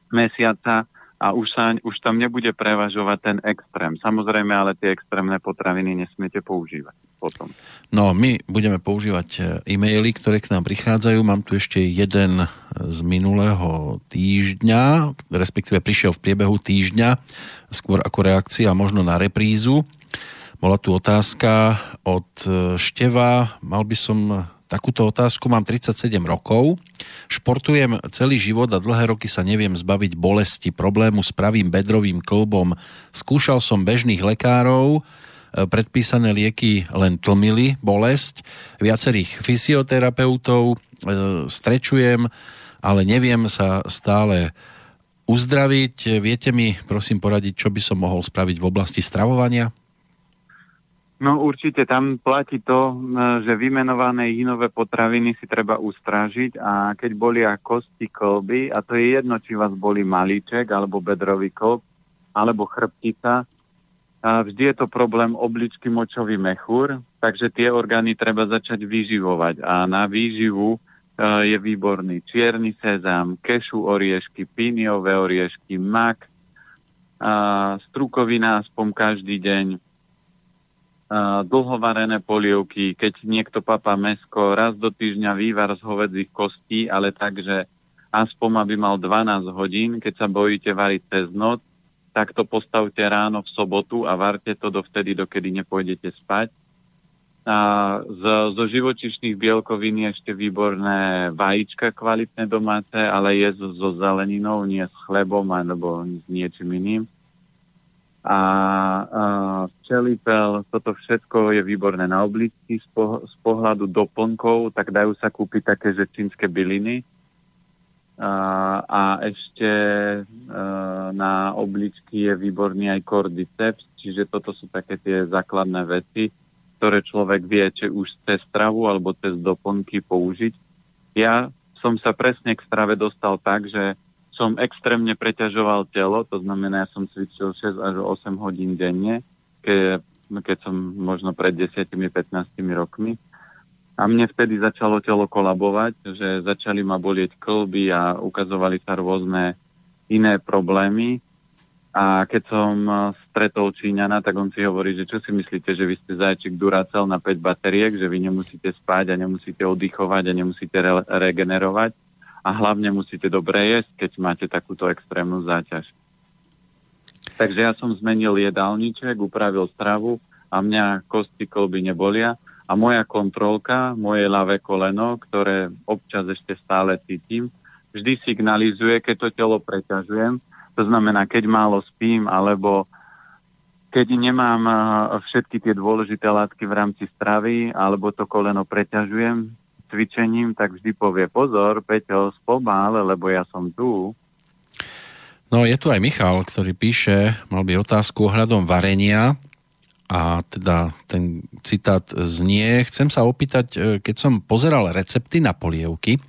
mesiaca a už, sa, už tam nebude prevažovať ten extrém. Samozrejme, ale tie extrémne potraviny nesmiete používať potom. No, my budeme používať e, e-maily, ktoré k nám prichádzajú. Mám tu ešte jeden z minulého týždňa, respektíve prišiel v priebehu týždňa, skôr ako reakcia možno na reprízu. Bola tu otázka od e, Števa. Mal by som takúto otázku. Mám 37 rokov, športujem celý život a dlhé roky sa neviem zbaviť bolesti, problému s pravým bedrovým klbom. Skúšal som bežných lekárov, E, predpísané lieky len tlmili bolesť, viacerých fyzioterapeutov, e, strečujem, ale neviem sa stále uzdraviť. Viete mi prosím poradiť, čo by som mohol spraviť v oblasti stravovania? No určite tam platí to, e, že vymenované inové potraviny si treba ustrážiť a keď bolia kosti kolby, a to je jedno, či vás boli malíček alebo bedrový kolb, alebo chrbtica, a vždy je to problém obličky močový mechúr, takže tie orgány treba začať vyživovať. A na výživu e, je výborný čierny sezam, kešu oriešky, píniové oriešky, mak, a strukovina aspoň každý deň, dlhovarené polievky, keď niekto papá mesko, raz do týždňa vývar z hovedzích kostí, ale tak, že aspoň aby mal 12 hodín, keď sa bojíte variť cez noc, tak to postavte ráno v sobotu a varte to dovtedy, dokedy nepôjdete spať. A z, zo živočišných bielkovín je ešte výborné vajíčka kvalitné domáce, ale je so, so zeleninou, nie s chlebom alebo s niečím iným. A, a včelipel, toto všetko je výborné na obličky z, po, z pohľadu doplnkov, tak dajú sa kúpiť také, že čínske byliny, a ešte e, na obličky je výborný aj cordyceps, čiže toto sú také tie základné veci, ktoré človek vie, či už cez stravu alebo cez doplnky použiť. Ja som sa presne k strave dostal tak, že som extrémne preťažoval telo, to znamená, ja som cvičil 6 až 8 hodín denne, keď, keď som možno pred 10-15 rokmi a mne vtedy začalo telo kolabovať, že začali ma bolieť klby a ukazovali sa rôzne iné problémy. A keď som stretol Číňana, tak on si hovorí, že čo si myslíte, že vy ste zajčík Duracel na 5 bateriek, že vy nemusíte spať a nemusíte oddychovať a nemusíte re- regenerovať a hlavne musíte dobre jesť, keď máte takúto extrémnu záťaž. Takže ja som zmenil jedálniček, upravil stravu a mňa kosti kolby nebolia a moja kontrolka, moje ľavé koleno, ktoré občas ešte stále cítim, vždy signalizuje, keď to telo preťažujem. To znamená, keď málo spím, alebo keď nemám všetky tie dôležité látky v rámci stravy, alebo to koleno preťažujem cvičením, tak vždy povie pozor, Peťo, spomal, lebo ja som tu. No je tu aj Michal, ktorý píše, mal by otázku ohľadom varenia a teda ten citát znie, chcem sa opýtať, e, keď som pozeral recepty na polievky,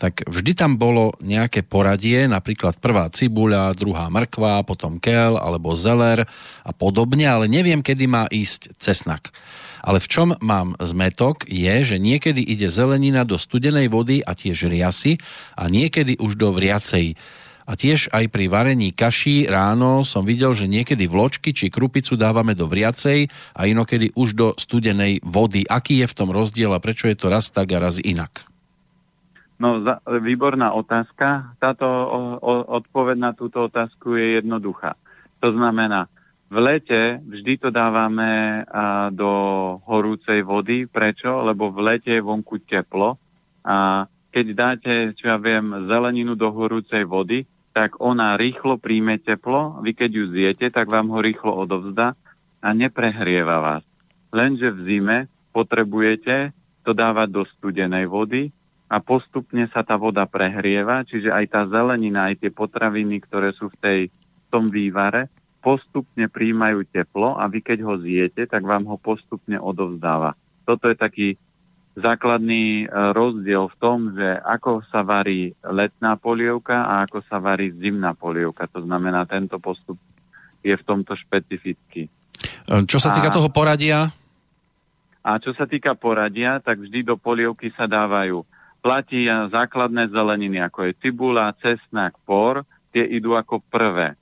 tak vždy tam bolo nejaké poradie, napríklad prvá cibuľa, druhá mrkva, potom kel alebo zeler a podobne, ale neviem, kedy má ísť cesnak. Ale v čom mám zmetok je, že niekedy ide zelenina do studenej vody a tiež riasy a niekedy už do vriacej. A tiež aj pri varení kaší ráno som videl, že niekedy vločky či krupicu dávame do vriacej a inokedy už do studenej vody. Aký je v tom rozdiel a prečo je to raz tak a raz inak? No, za, výborná otázka. Táto o, o, odpoveď na túto otázku je jednoduchá. To znamená, v lete vždy to dávame a, do horúcej vody. Prečo? Lebo v lete je vonku teplo a keď dáte, čo ja viem, zeleninu do horúcej vody, tak ona rýchlo príjme teplo, vy keď ju zjete, tak vám ho rýchlo odovzdá a neprehrieva vás. Lenže v zime potrebujete to dávať do studenej vody, a postupne sa tá voda prehrieva, čiže aj tá zelenina, aj tie potraviny, ktoré sú v, tej, v tom vývare, postupne príjmajú teplo a vy keď ho zjete, tak vám ho postupne odovzdáva. Toto je taký základný e, rozdiel v tom, že ako sa varí letná polievka a ako sa varí zimná polievka. To znamená, tento postup je v tomto špecifický. E, čo sa týka a, toho poradia? A čo sa týka poradia, tak vždy do polievky sa dávajú platí základné zeleniny, ako je cibula, cesnak, por, tie idú ako prvé.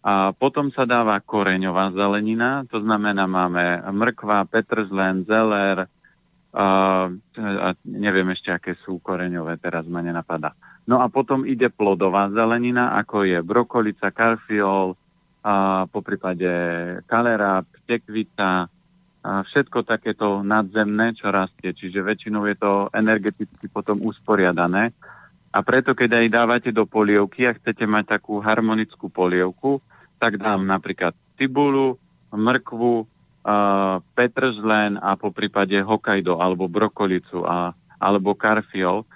A potom sa dáva koreňová zelenina, to znamená máme mrkva, petržlen, zeler, a, a neviem ešte, aké sú koreňové, teraz ma nenapadá. No a potom ide plodová zelenina, ako je brokolica, karfiol, a po prípade kalera, tekvica, a všetko takéto nadzemné, čo rastie. Čiže väčšinou je to energeticky potom usporiadané. A preto, keď aj dávate do polievky a chcete mať takú harmonickú polievku, tak dám napríklad cibulu, mrkvu, uh, petržlen a po prípade hokajdo alebo brokolicu a, alebo karfiol.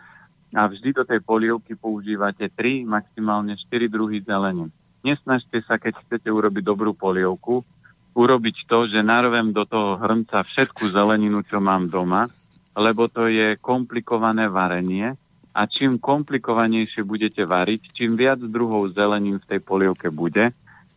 A vždy do tej polievky používate 3, maximálne 4 druhy zelenín. Nesnažte sa, keď chcete urobiť dobrú polievku, urobiť to, že narovem do toho hrnca všetku zeleninu, čo mám doma, lebo to je komplikované varenie a čím komplikovanejšie budete variť, čím viac druhov zelenín v tej polievke bude,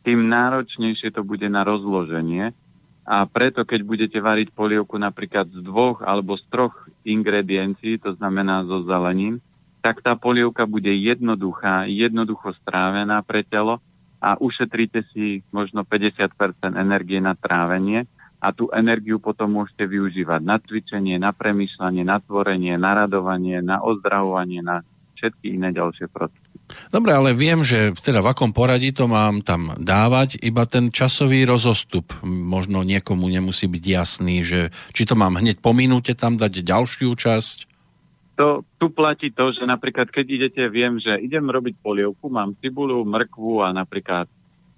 tým náročnejšie to bude na rozloženie a preto, keď budete variť polievku napríklad z dvoch alebo z troch ingrediencií, to znamená zo zelenín, tak tá polievka bude jednoduchá, jednoducho strávená pre telo a ušetríte si možno 50% energie na trávenie a tú energiu potom môžete využívať na cvičenie, na premýšľanie, na tvorenie, na radovanie, na ozdravovanie, na všetky iné ďalšie procesy. Dobre, ale viem, že teda v akom poradí to mám tam dávať, iba ten časový rozostup. Možno niekomu nemusí byť jasný, že či to mám hneď po minúte tam dať ďalšiu časť, to, tu platí to, že napríklad keď idete, viem, že idem robiť polievku, mám cibulu, mrkvu a napríklad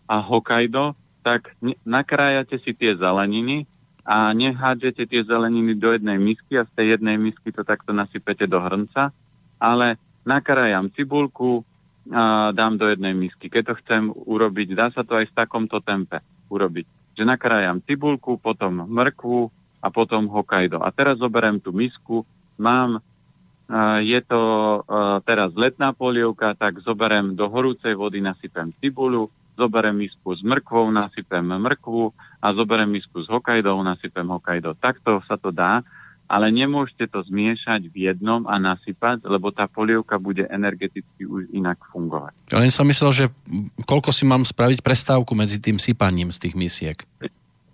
a Hokkaido, tak nakrájate si tie zeleniny a nehádžete tie zeleniny do jednej misky a z tej jednej misky to takto nasypete do hrnca, ale nakrájam cibulku, a dám do jednej misky. Keď to chcem urobiť, dá sa to aj v takomto tempe urobiť. Že nakrájam cibulku, potom mrkvu a potom Hokkaido. A teraz zoberiem tú misku, mám je to teraz letná polievka, tak zoberem do horúcej vody, nasypem cibulu, zoberem misku s mrkvou, nasypem mrkvu a zoberem misku s hokajdou, nasypem hokajdo. Takto sa to dá, ale nemôžete to zmiešať v jednom a nasypať, lebo tá polievka bude energeticky už inak fungovať. Len som myslel, že koľko si mám spraviť prestávku medzi tým sypaním z tých misiek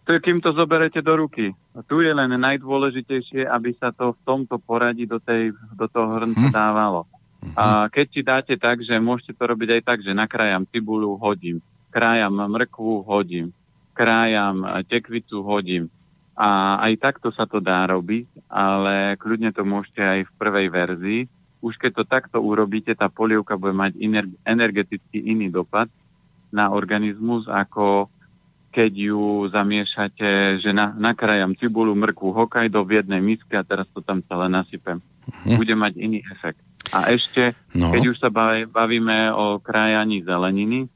to je, kým to zoberete do ruky. A tu je len najdôležitejšie, aby sa to v tomto poradí do, tej, do toho hrnca hm. dávalo. Hm. A keď si dáte tak, že môžete to robiť aj tak, že nakrájam cibulu, hodím, krájam mrkvu, hodím, krájam tekvicu, hodím. A aj takto sa to dá robiť, ale kľudne to môžete aj v prvej verzii. Už keď to takto urobíte, tá polievka bude mať energeticky iný dopad na organizmus, ako keď ju zamiešate, že na, nakrájam cibulu, mrkvu, hokajdo v jednej miske a teraz to tam celé nasypem. Hm. Bude mať iný efekt. A ešte, no. keď už sa bavíme o krájaní zeleniny,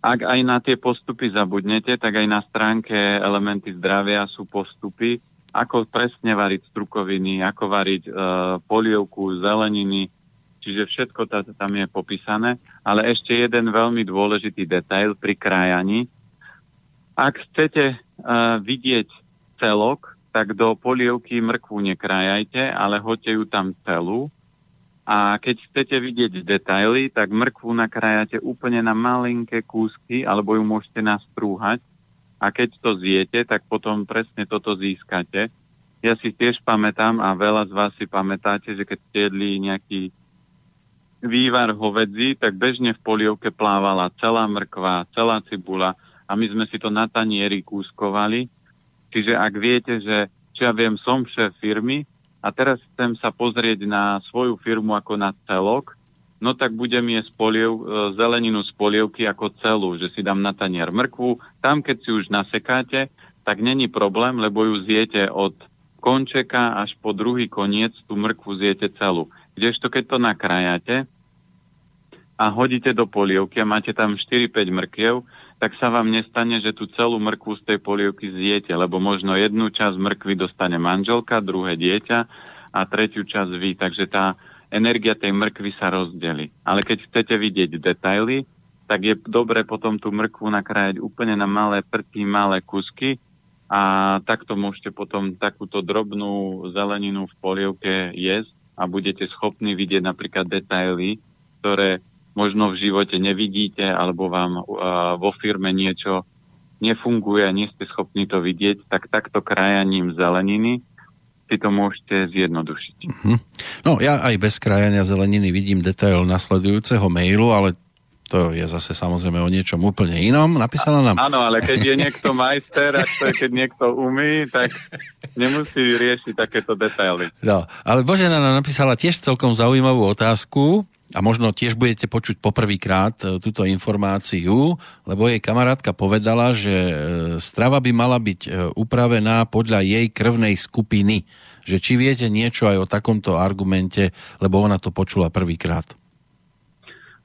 ak aj na tie postupy zabudnete, tak aj na stránke elementy zdravia sú postupy, ako presne variť strukoviny, ako variť e, polievku, zeleniny, čiže všetko tam je popísané. Ale ešte jeden veľmi dôležitý detail pri krájaní. Ak chcete e, vidieť celok, tak do polievky mrkvu nekrájajte, ale hoďte ju tam celú. A keď chcete vidieť detaily, tak mrkvu nakrájate úplne na malinké kúsky, alebo ju môžete nastrúhať a keď to zjete, tak potom presne toto získate. Ja si tiež pamätám a veľa z vás si pamätáte, že keď ste jedli nejaký vývar hovedzi, tak bežne v polievke plávala celá mrkva, celá cibula a my sme si to na tanieri kúskovali. Čiže ak viete, že čo ja viem, som šéf firmy a teraz chcem sa pozrieť na svoju firmu ako na celok, no tak budem jesť poliev, e, zeleninu z polievky ako celú, že si dám na tanier mrkvu. Tam, keď si už nasekáte, tak není problém, lebo ju zjete od končeka až po druhý koniec, tú mrkvu zjete celú. Kdežto keď to nakrájate a hodíte do polievky a máte tam 4-5 mrkiev, tak sa vám nestane, že tú celú mrkvu z tej polievky zjete, lebo možno jednu časť mrkvy dostane manželka, druhé dieťa a tretiu časť vy. Takže tá energia tej mrkvy sa rozdeli. Ale keď chcete vidieť detaily, tak je dobre potom tú mrkvu nakrájať úplne na malé prty, malé kusky a takto môžete potom takúto drobnú zeleninu v polievke jesť a budete schopní vidieť napríklad detaily, ktoré možno v živote nevidíte alebo vám vo firme niečo nefunguje a nie ste schopní to vidieť, tak takto krajaním zeleniny si to môžete zjednodušiť. Uh-huh. No ja aj bez krajania zeleniny vidím detail nasledujúceho mailu, ale to je zase samozrejme o niečom úplne inom. Napísala nám... Áno, ale keď je niekto majster a to je, keď niekto umí, tak nemusí riešiť takéto detaily. No, ale Božena nám napísala tiež celkom zaujímavú otázku a možno tiež budete počuť poprvýkrát e, túto informáciu, lebo jej kamarátka povedala, že e, strava by mala byť e, upravená podľa jej krvnej skupiny. Že či viete niečo aj o takomto argumente, lebo ona to počula prvýkrát.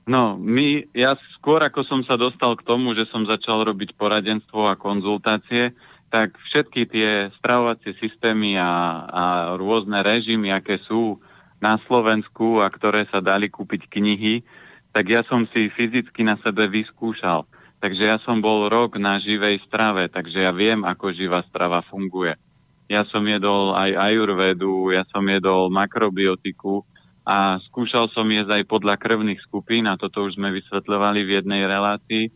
No, my, ja skôr ako som sa dostal k tomu, že som začal robiť poradenstvo a konzultácie, tak všetky tie stravovacie systémy a, a rôzne režimy, aké sú na Slovensku a ktoré sa dali kúpiť knihy, tak ja som si fyzicky na sebe vyskúšal. Takže ja som bol rok na živej strave, takže ja viem, ako živá strava funguje. Ja som jedol aj ajurvedu, ja som jedol makrobiotiku, a skúšal som jesť aj podľa krvných skupín a toto už sme vysvetľovali v jednej relácii.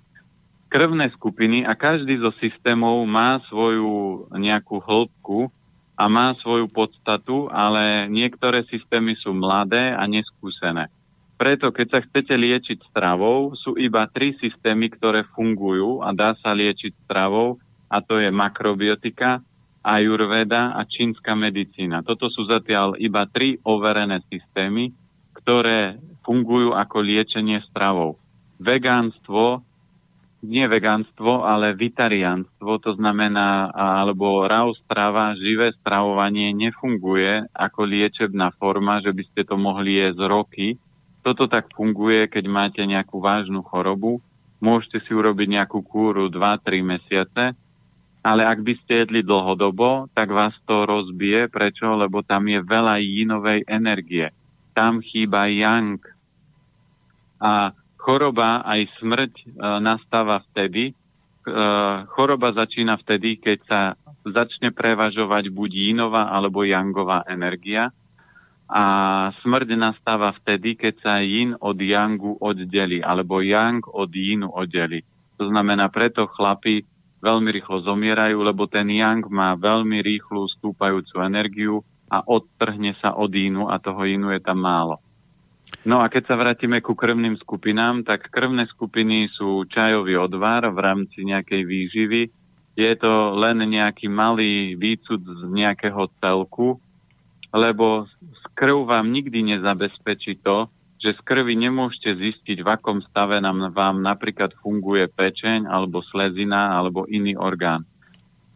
Krvné skupiny a každý zo systémov má svoju nejakú hĺbku a má svoju podstatu, ale niektoré systémy sú mladé a neskúsené. Preto, keď sa chcete liečiť stravou, sú iba tri systémy, ktoré fungujú a dá sa liečiť stravou a to je makrobiotika, ajurveda a čínska medicína. Toto sú zatiaľ iba tri overené systémy, ktoré fungujú ako liečenie stravou. Vegánstvo, nie vegánstvo, ale vitariánstvo, to znamená, alebo raw strava, živé stravovanie nefunguje ako liečebná forma, že by ste to mohli jesť roky. Toto tak funguje, keď máte nejakú vážnu chorobu. Môžete si urobiť nejakú kúru 2-3 mesiace, ale ak by ste jedli dlhodobo, tak vás to rozbije. Prečo? Lebo tam je veľa jinovej energie. Tam chýba yang. A choroba aj smrť e, nastáva vtedy, e, choroba začína vtedy, keď sa začne prevažovať buď jinová alebo yangová energia a smrť nastáva vtedy, keď sa yin od yangu oddeli alebo yang od yinu oddeli. To znamená, preto chlapi veľmi rýchlo zomierajú, lebo ten yang má veľmi rýchlu stúpajúcu energiu a odtrhne sa od inu a toho inu je tam málo. No a keď sa vrátime ku krvným skupinám, tak krvné skupiny sú čajový odvar v rámci nejakej výživy. Je to len nejaký malý výcud z nejakého celku, lebo krv vám nikdy nezabezpečí to, že z krvi nemôžete zistiť, v akom stave nám vám napríklad funguje pečeň alebo slezina alebo iný orgán.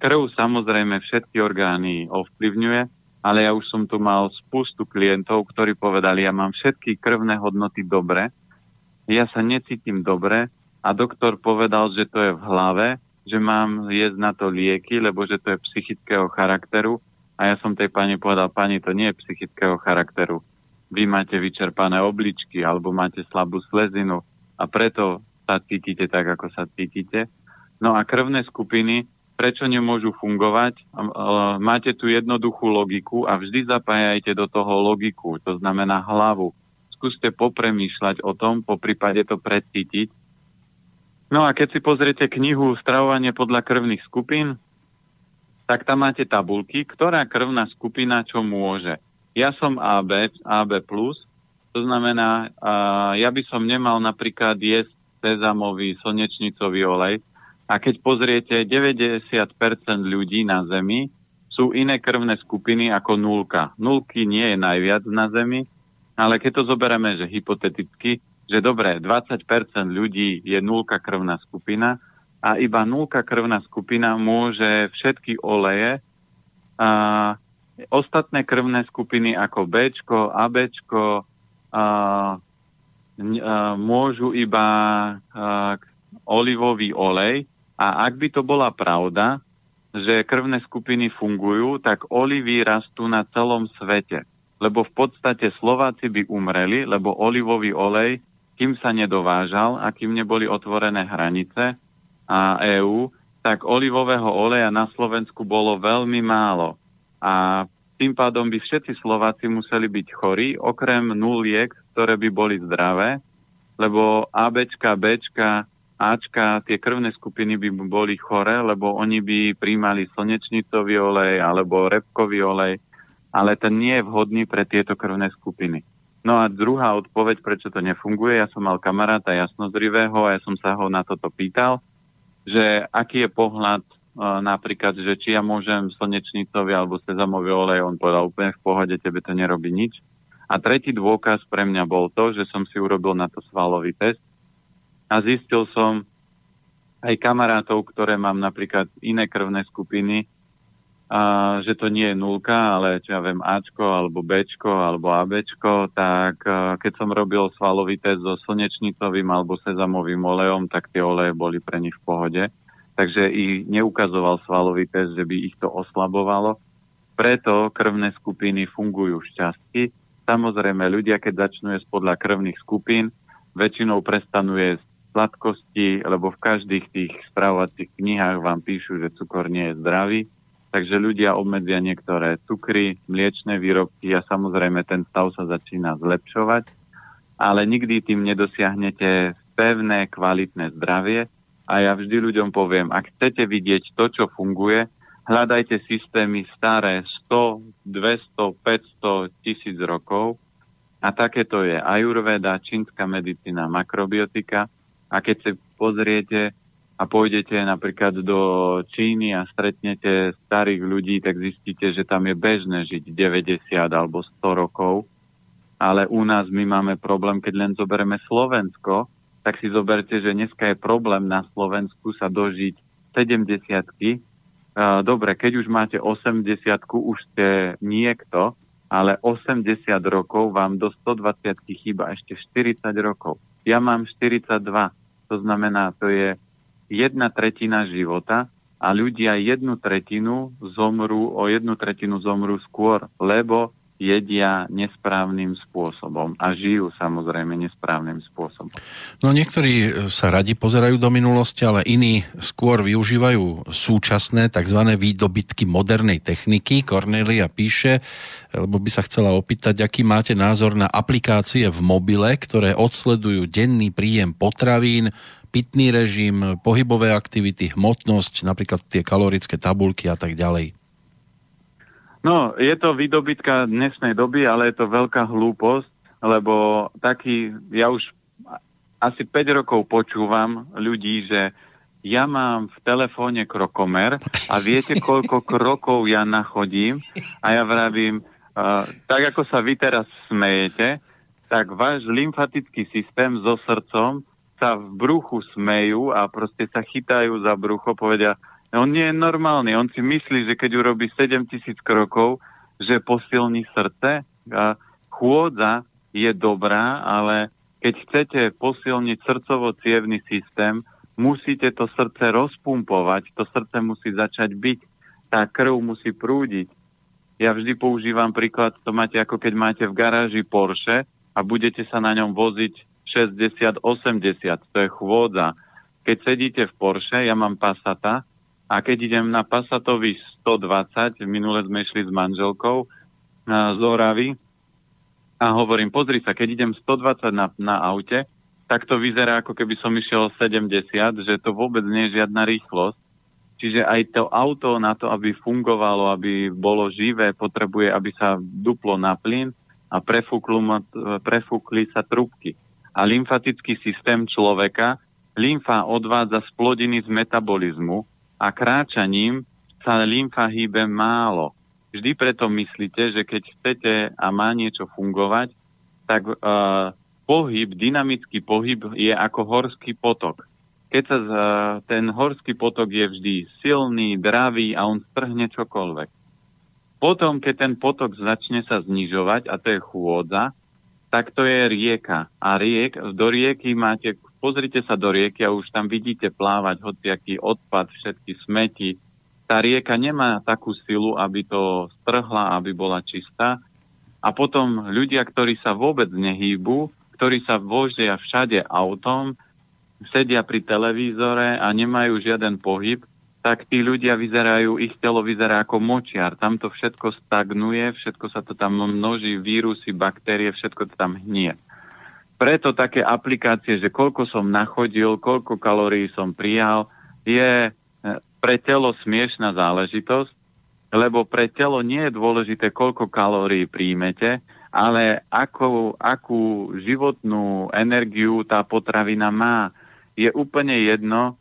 Krv samozrejme všetky orgány ovplyvňuje, ale ja už som tu mal spustu klientov, ktorí povedali, ja mám všetky krvné hodnoty dobre, ja sa necítim dobre, a doktor povedal, že to je v hlave, že mám jesť na to lieky, lebo že to je psychického charakteru. A ja som tej pani povedal, pani, to nie je psychického charakteru. Vy máte vyčerpané obličky alebo máte slabú slezinu a preto sa cítite tak, ako sa cítite. No a krvné skupiny, prečo nemôžu fungovať? Máte tu jednoduchú logiku a vždy zapájajte do toho logiku, to znamená hlavu. Skúste popremýšľať o tom, po prípade to predcítiť No a keď si pozriete knihu Stravovanie podľa krvných skupín, tak tam máte tabulky, ktorá krvná skupina čo môže. Ja som AB, AB+, to znamená, uh, ja by som nemal napríklad jesť sezamový slnečnicový olej. A keď pozriete, 90% ľudí na Zemi sú iné krvné skupiny ako nulka. Nulky nie je najviac na Zemi, ale keď to zoberieme, že hypoteticky, že dobre, 20% ľudí je nulka krvná skupina a iba nulka krvná skupina môže všetky oleje a ostatné krvné skupiny ako B, AB, môžu iba olivový olej a ak by to bola pravda, že krvné skupiny fungujú, tak olivy rastú na celom svete. Lebo v podstate Slováci by umreli, lebo olivový olej kým sa nedovážal a kým neboli otvorené hranice a EÚ, tak olivového oleja na Slovensku bolo veľmi málo. A tým pádom by všetci Slováci museli byť chorí, okrem nuliek, ktoré by boli zdravé, lebo ABčka, Bčka, Ačka, tie krvné skupiny by boli chore, lebo oni by príjmali slnečnicový olej alebo repkový olej, ale ten nie je vhodný pre tieto krvné skupiny. No a druhá odpoveď, prečo to nefunguje, ja som mal kamaráta jasnozrivého a ja som sa ho na toto pýtal, že aký je pohľad napríklad, že či ja môžem slnečnicový alebo sezamový olej, on povedal úplne v pohode, tebe to nerobí nič. A tretí dôkaz pre mňa bol to, že som si urobil na to svalový test a zistil som aj kamarátov, ktoré mám napríklad iné krvné skupiny, a že to nie je nulka, ale čo ja viem, Ačko, alebo Bčko, alebo ABčko, tak keď som robil svalový test so slnečnicovým alebo sezamovým olejom, tak tie oleje boli pre nich v pohode. Takže i neukazoval svalový test, že by ich to oslabovalo. Preto krvné skupiny fungujú šťastí. Samozrejme, ľudia, keď začnú jesť podľa krvných skupín, väčšinou prestanú jesť sladkosti, lebo v každých tých stravovacích knihách vám píšu, že cukor nie je zdravý takže ľudia obmedzia niektoré cukry, mliečne výrobky a samozrejme ten stav sa začína zlepšovať, ale nikdy tým nedosiahnete pevné, kvalitné zdravie a ja vždy ľuďom poviem, ak chcete vidieť to, čo funguje, hľadajte systémy staré 100, 200, 500, tisíc rokov. A takéto je ajurveda, čínska medicína, makrobiotika. A keď si pozriete a pôjdete napríklad do Číny a stretnete starých ľudí, tak zistíte, že tam je bežné žiť 90 alebo 100 rokov. Ale u nás my máme problém, keď len zoberieme Slovensko, tak si zoberte, že dneska je problém na Slovensku sa dožiť 70 Dobre, keď už máte 80 už ste niekto, ale 80 rokov vám do 120 chýba ešte 40 rokov. Ja mám 42, to znamená, to je jedna tretina života a ľudia jednu tretinu zomrú, o jednu tretinu zomrú skôr, lebo jedia nesprávnym spôsobom a žijú samozrejme nesprávnym spôsobom. No niektorí sa radi pozerajú do minulosti, ale iní skôr využívajú súčasné tzv. výdobytky modernej techniky. Cornelia píše, lebo by sa chcela opýtať, aký máte názor na aplikácie v mobile, ktoré odsledujú denný príjem potravín, pitný režim, pohybové aktivity, hmotnosť, napríklad tie kalorické tabulky a tak ďalej? No, je to výdobytka dnešnej doby, ale je to veľká hlúposť, lebo taký, ja už asi 5 rokov počúvam ľudí, že ja mám v telefóne krokomer a viete, koľko krokov ja nachodím a ja vravím, uh, tak ako sa vy teraz smejete, tak váš lymfatický systém so srdcom sa v bruchu smejú a proste sa chytajú za brucho, povedia, on nie je normálny, on si myslí, že keď urobí 7 tisíc krokov, že posilní srdce. A chôdza je dobrá, ale Keď chcete posilniť srdcovo systém, musíte to srdce rozpumpovať, to srdce musí začať byť, tá krv musí prúdiť. Ja vždy používam príklad, to máte ako keď máte v garáži Porsche a budete sa na ňom voziť 60-80, to je chôdza. Keď sedíte v Porsche, ja mám Passata, a keď idem na Passatovi 120, minule sme išli s manželkou z Oravy a hovorím, pozri sa, keď idem 120 na, na aute, tak to vyzerá ako keby som išiel 70, že to vôbec nie je žiadna rýchlosť. Čiže aj to auto na to, aby fungovalo, aby bolo živé, potrebuje, aby sa duplo na plyn a prefúkli sa trubky. A lymfatický systém človeka, lymfa odvádza splodiny z metabolizmu, a kráčaním sa lymfa hýbe málo. Vždy preto myslíte, že keď chcete a má niečo fungovať, tak uh, pohyb, dynamický pohyb je ako horský potok. Keď sa uh, ten horský potok je vždy silný, dravý a on strhne čokoľvek. Potom, keď ten potok začne sa znižovať, a to je chôdza, tak to je rieka. A riek, do rieky máte Pozrite sa do rieky a už tam vidíte plávať hociaký odpad, všetky smeti. Tá rieka nemá takú silu, aby to strhla, aby bola čistá. A potom ľudia, ktorí sa vôbec nehýbu, ktorí sa vozia všade autom, sedia pri televízore a nemajú žiaden pohyb, tak tí ľudia vyzerajú, ich telo vyzerá ako močiar. Tam to všetko stagnuje, všetko sa to tam množí, vírusy, baktérie, všetko to tam hnie preto také aplikácie, že koľko som nachodil, koľko kalórií som prijal, je e, pre telo smiešná záležitosť, lebo pre telo nie je dôležité, koľko kalórií príjmete, ale akú, akú životnú energiu tá potravina má. Je úplne jedno,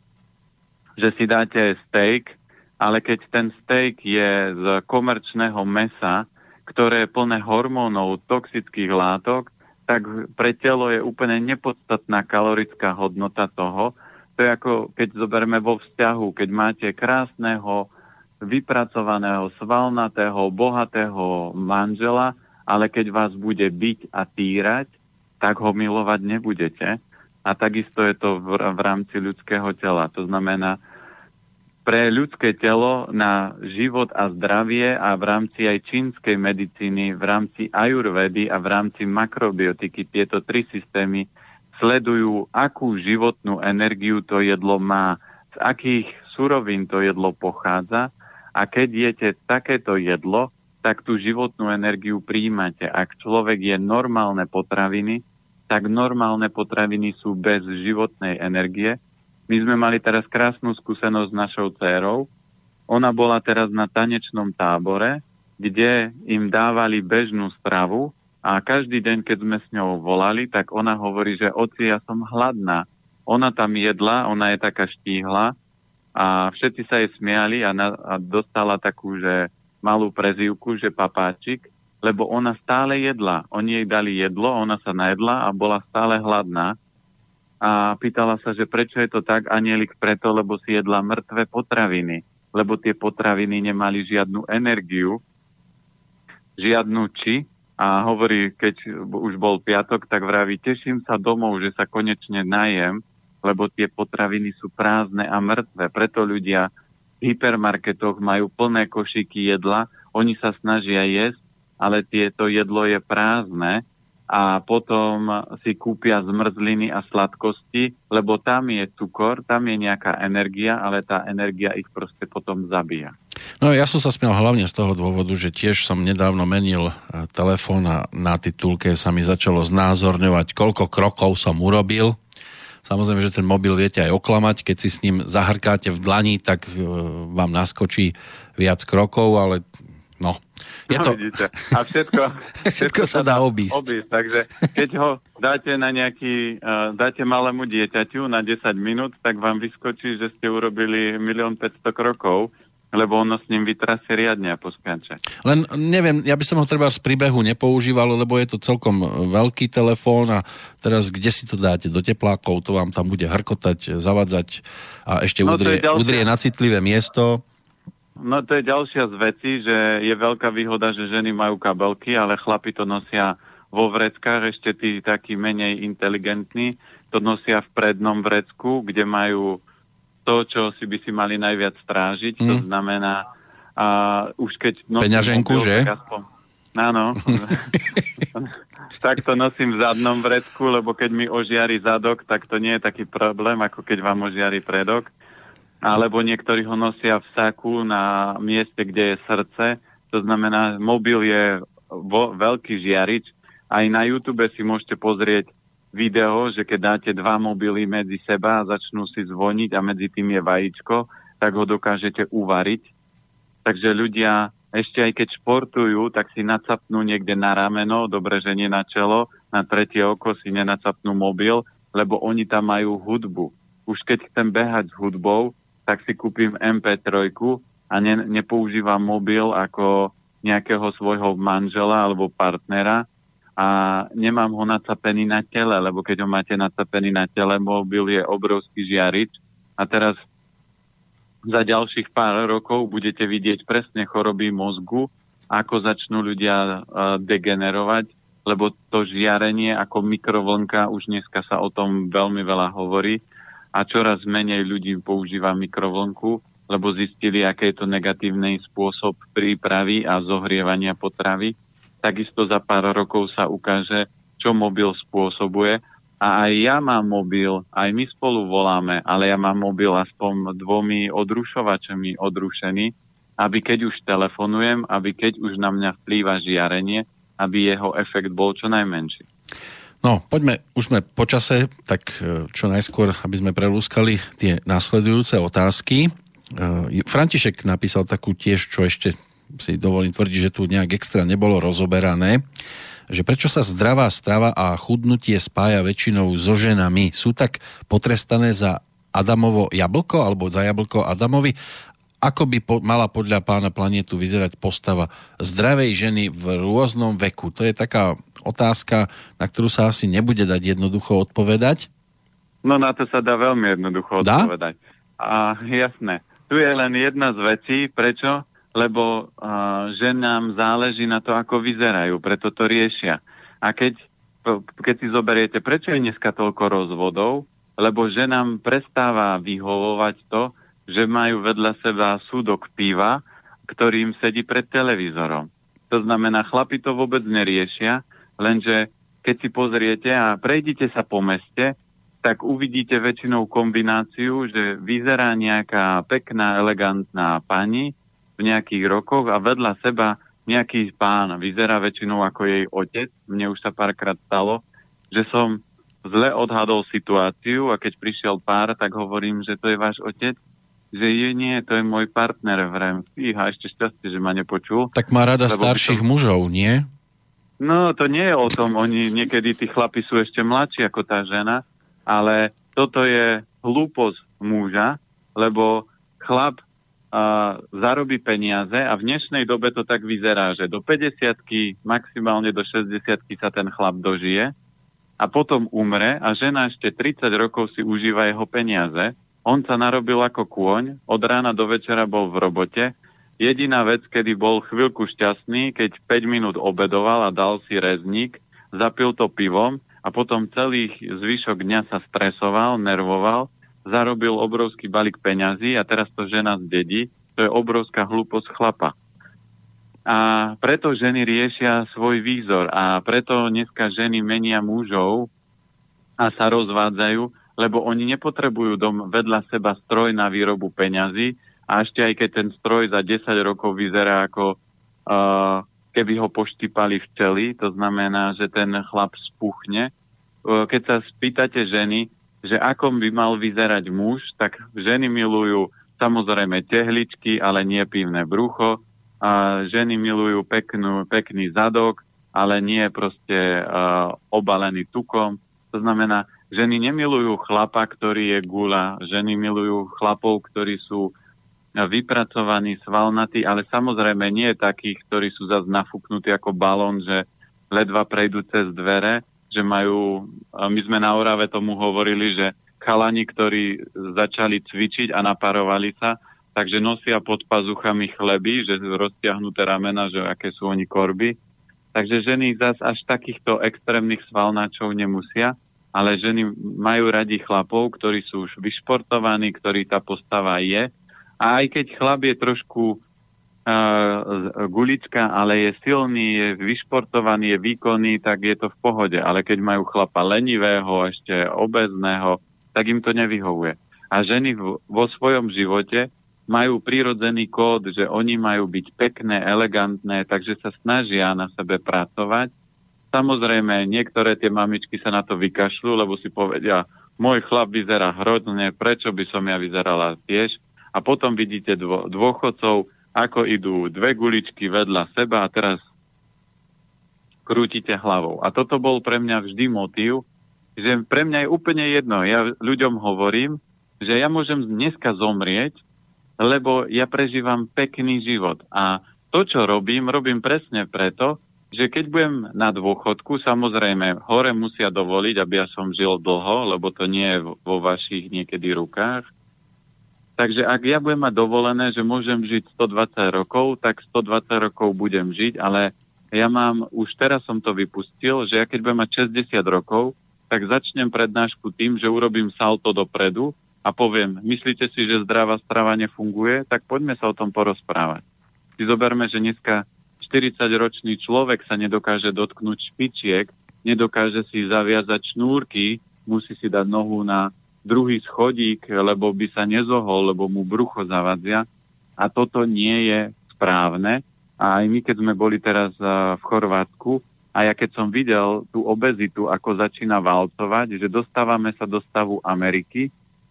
že si dáte steak, ale keď ten steak je z komerčného mesa, ktoré je plné hormónov, toxických látok, tak pre telo je úplne nepodstatná kalorická hodnota toho. To je ako keď zoberme vo vzťahu, keď máte krásneho, vypracovaného, svalnatého, bohatého manžela, ale keď vás bude byť a týrať, tak ho milovať nebudete. A takisto je to v, v rámci ľudského tela. To znamená, pre ľudské telo na život a zdravie a v rámci aj čínskej medicíny, v rámci ajurvedy a v rámci makrobiotiky. Tieto tri systémy sledujú, akú životnú energiu to jedlo má, z akých surovín to jedlo pochádza. A keď jete takéto jedlo, tak tú životnú energiu príjmate. Ak človek je normálne potraviny, tak normálne potraviny sú bez životnej energie, my sme mali teraz krásnu skúsenosť s našou dcerou. Ona bola teraz na tanečnom tábore, kde im dávali bežnú stravu a každý deň, keď sme s ňou volali, tak ona hovorí, že oci, ja som hladná. Ona tam jedla, ona je taká štíhla a všetci sa jej smiali a, na, a dostala takú, že malú prezývku, že papáčik, lebo ona stále jedla. Oni jej dali jedlo, ona sa najedla a bola stále hladná a pýtala sa, že prečo je to tak, anielik preto, lebo si jedla mŕtve potraviny, lebo tie potraviny nemali žiadnu energiu, žiadnu či a hovorí, keď už bol piatok, tak vraví, teším sa domov, že sa konečne najem, lebo tie potraviny sú prázdne a mŕtve. Preto ľudia v hypermarketoch majú plné košíky jedla, oni sa snažia jesť, ale tieto jedlo je prázdne a potom si kúpia zmrzliny a sladkosti, lebo tam je cukor, tam je nejaká energia, ale tá energia ich proste potom zabíja. No ja som sa smial hlavne z toho dôvodu, že tiež som nedávno menil e, telefón a na titulke sa mi začalo znázorňovať, koľko krokov som urobil. Samozrejme, že ten mobil viete aj oklamať, keď si s ním zahrkáte v dlani, tak e, vám naskočí viac krokov, ale no, je no, to... vidíte. A všetko, všetko, všetko sa dá obísť. obísť. Takže keď ho dáte na nejaký, uh, dáte malému dieťaťu na 10 minút, tak vám vyskočí, že ste urobili 1 500 krokov, lebo ono s ním vytrasie riadne a poskáče. Len neviem, ja by som ho treba z príbehu nepoužíval, lebo je to celkom veľký telefón a teraz kde si to dáte do teplákov, to vám tam bude hrkotať, zavadzať a ešte no, udrie, udrie na citlivé miesto. No to je ďalšia z vecí, že je veľká výhoda, že ženy majú kabelky, ale chlapi to nosia vo vreckách, ešte tí takí menej inteligentní, to nosia v prednom vrecku, kde majú to, čo si by si mali najviac strážiť. Mm. To znamená, a už keď... Peňaženku, mobil, že? Aspoň, áno. tak to nosím v zadnom vrecku, lebo keď mi ožiari zadok, tak to nie je taký problém, ako keď vám ožiari predok. Alebo niektorí ho nosia v saku na mieste, kde je srdce. To znamená, mobil je vo, veľký žiarič. Aj na YouTube si môžete pozrieť video, že keď dáte dva mobily medzi seba a začnú si zvoniť a medzi tým je vajíčko, tak ho dokážete uvariť. Takže ľudia ešte aj keď športujú, tak si nacapnú niekde na rameno, dobre, že nie na čelo, na tretie oko si nenacapnú mobil, lebo oni tam majú hudbu. Už keď chcem behať s hudbou, tak si kúpim MP3 a ne, nepoužívam mobil ako nejakého svojho manžela alebo partnera a nemám ho nacapený na tele, lebo keď ho máte nacapený na tele, mobil je obrovský žiarič. A teraz za ďalších pár rokov budete vidieť presne choroby mozgu, ako začnú ľudia degenerovať, lebo to žiarenie ako mikrovlnka, už dneska sa o tom veľmi veľa hovorí a čoraz menej ľudí používa mikrovlnku, lebo zistili, aké je to negatívny spôsob prípravy a zohrievania potravy. Takisto za pár rokov sa ukáže, čo mobil spôsobuje a aj ja mám mobil, aj my spolu voláme, ale ja mám mobil aspoň dvomi odrušovačami odrušený, aby keď už telefonujem, aby keď už na mňa vplýva žiarenie, aby jeho efekt bol čo najmenší. No, poďme, už sme po čase, tak e, čo najskôr, aby sme prelúskali tie následujúce otázky. E, František napísal takú tiež, čo ešte si dovolím tvrdiť, že tu nejak extra nebolo rozoberané že prečo sa zdravá strava a chudnutie spája väčšinou so ženami. Sú tak potrestané za Adamovo jablko alebo za jablko Adamovi? Ako by po, mala podľa pána planetu vyzerať postava zdravej ženy v rôznom veku? To je taká otázka, na ktorú sa asi nebude dať jednoducho odpovedať. No na to sa dá veľmi jednoducho dá? odpovedať. A jasné. Tu je len jedna z vecí, prečo lebo uh, ženám záleží na to, ako vyzerajú, preto to riešia. A keď, keď si zoberiete, prečo je dneska toľko rozvodov, lebo ženám prestáva vyhovovať to, že majú vedľa seba súdok piva, ktorým sedí pred televízorom. To znamená, chlapi to vôbec neriešia, lenže keď si pozriete a prejdite sa po meste, tak uvidíte väčšinou kombináciu, že vyzerá nejaká pekná, elegantná pani, v nejakých rokoch a vedľa seba nejaký pán vyzerá väčšinou ako jej otec. Mne už sa párkrát stalo, že som zle odhadol situáciu a keď prišiel pár, tak hovorím, že to je váš otec že je nie, to je môj partner, vrem. Fíha, ešte šťastie, že ma nepočul. Tak má rada starších to... mužov, nie? No, to nie je o tom. Oni, niekedy tí chlapi sú ešte mladší ako tá žena, ale toto je hlúposť muža, lebo chlap a zarobí peniaze a v dnešnej dobe to tak vyzerá, že do 50 maximálne do 60 sa ten chlap dožije a potom umre a žena ešte 30 rokov si užíva jeho peniaze. On sa narobil ako kôň, od rána do večera bol v robote. Jediná vec, kedy bol chvíľku šťastný, keď 5 minút obedoval a dal si rezník, zapil to pivom a potom celý zvyšok dňa sa stresoval, nervoval zarobil obrovský balík peňazí a teraz to žena zdedí, to je obrovská hlúposť chlapa. A preto ženy riešia svoj výzor a preto dneska ženy menia mužov a sa rozvádzajú, lebo oni nepotrebujú dom vedľa seba stroj na výrobu peňazí a ešte aj keď ten stroj za 10 rokov vyzerá ako uh, keby ho poštipali včeli, to znamená, že ten chlap spuchne. Uh, keď sa spýtate ženy, že ako by mal vyzerať muž, tak ženy milujú samozrejme tehličky, ale nie pivné brucho. A ženy milujú peknú, pekný zadok, ale nie proste uh, obalený tukom. To znamená, ženy nemilujú chlapa, ktorý je gula. Ženy milujú chlapov, ktorí sú vypracovaní, svalnatí, ale samozrejme nie takých, ktorí sú zase nafúknutí ako balón, že ledva prejdú cez dvere, že majú, my sme na Orave tomu hovorili, že chalani, ktorí začali cvičiť a naparovali sa, takže nosia pod pazuchami chleby, že roztiahnuté ramena, že aké sú oni korby. Takže ženy zas až takýchto extrémnych svalnáčov nemusia, ale ženy majú radi chlapov, ktorí sú už vyšportovaní, ktorí tá postava je. A aj keď chlap je trošku gulička, ale je silný, je vyšportovaný, je výkonný, tak je to v pohode. Ale keď majú chlapa lenivého, ešte obezného, tak im to nevyhovuje. A ženy vo svojom živote majú prírodzený kód, že oni majú byť pekné, elegantné, takže sa snažia na sebe pracovať. Samozrejme, niektoré tie mamičky sa na to vykašľú, lebo si povedia, môj chlap vyzerá hrozne, prečo by som ja vyzerala tiež. A potom vidíte dô, dôchodcov, ako idú dve guličky vedľa seba a teraz krútite hlavou. A toto bol pre mňa vždy motív, že pre mňa je úplne jedno. Ja ľuďom hovorím, že ja môžem dneska zomrieť, lebo ja prežívam pekný život. A to, čo robím, robím presne preto, že keď budem na dôchodku, samozrejme, hore musia dovoliť, aby ja som žil dlho, lebo to nie je vo vašich niekedy rukách, Takže ak ja budem mať dovolené, že môžem žiť 120 rokov, tak 120 rokov budem žiť, ale ja mám, už teraz som to vypustil, že ja keď budem mať 60 rokov, tak začnem prednášku tým, že urobím salto dopredu a poviem, myslíte si, že zdravá strava nefunguje, tak poďme sa o tom porozprávať. Si zoberme, že dneska 40-ročný človek sa nedokáže dotknúť špičiek, nedokáže si zaviazať šnúrky, musí si dať nohu na druhý schodík, lebo by sa nezohol, lebo mu brucho zavadzia. A toto nie je správne. A aj my, keď sme boli teraz v Chorvátsku, a ja keď som videl tú obezitu, ako začína valcovať, že dostávame sa do stavu Ameriky,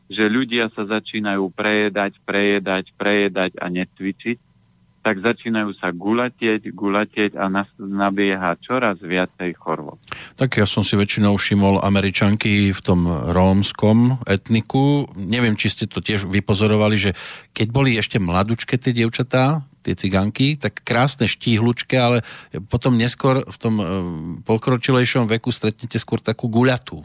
že ľudia sa začínajú prejedať, prejedať, prejedať a necvičiť, tak začínajú sa gulatieť, gulatieť a nabieha čoraz viacej chorôb. Tak ja som si väčšinou všimol Američanky v tom rómskom etniku. Neviem, či ste to tiež vypozorovali, že keď boli ešte mladučké tie dievčatá, tie ciganky, tak krásne štíhlučké, ale potom neskôr v tom e, pokročilejšom veku stretnete skôr takú guľatú.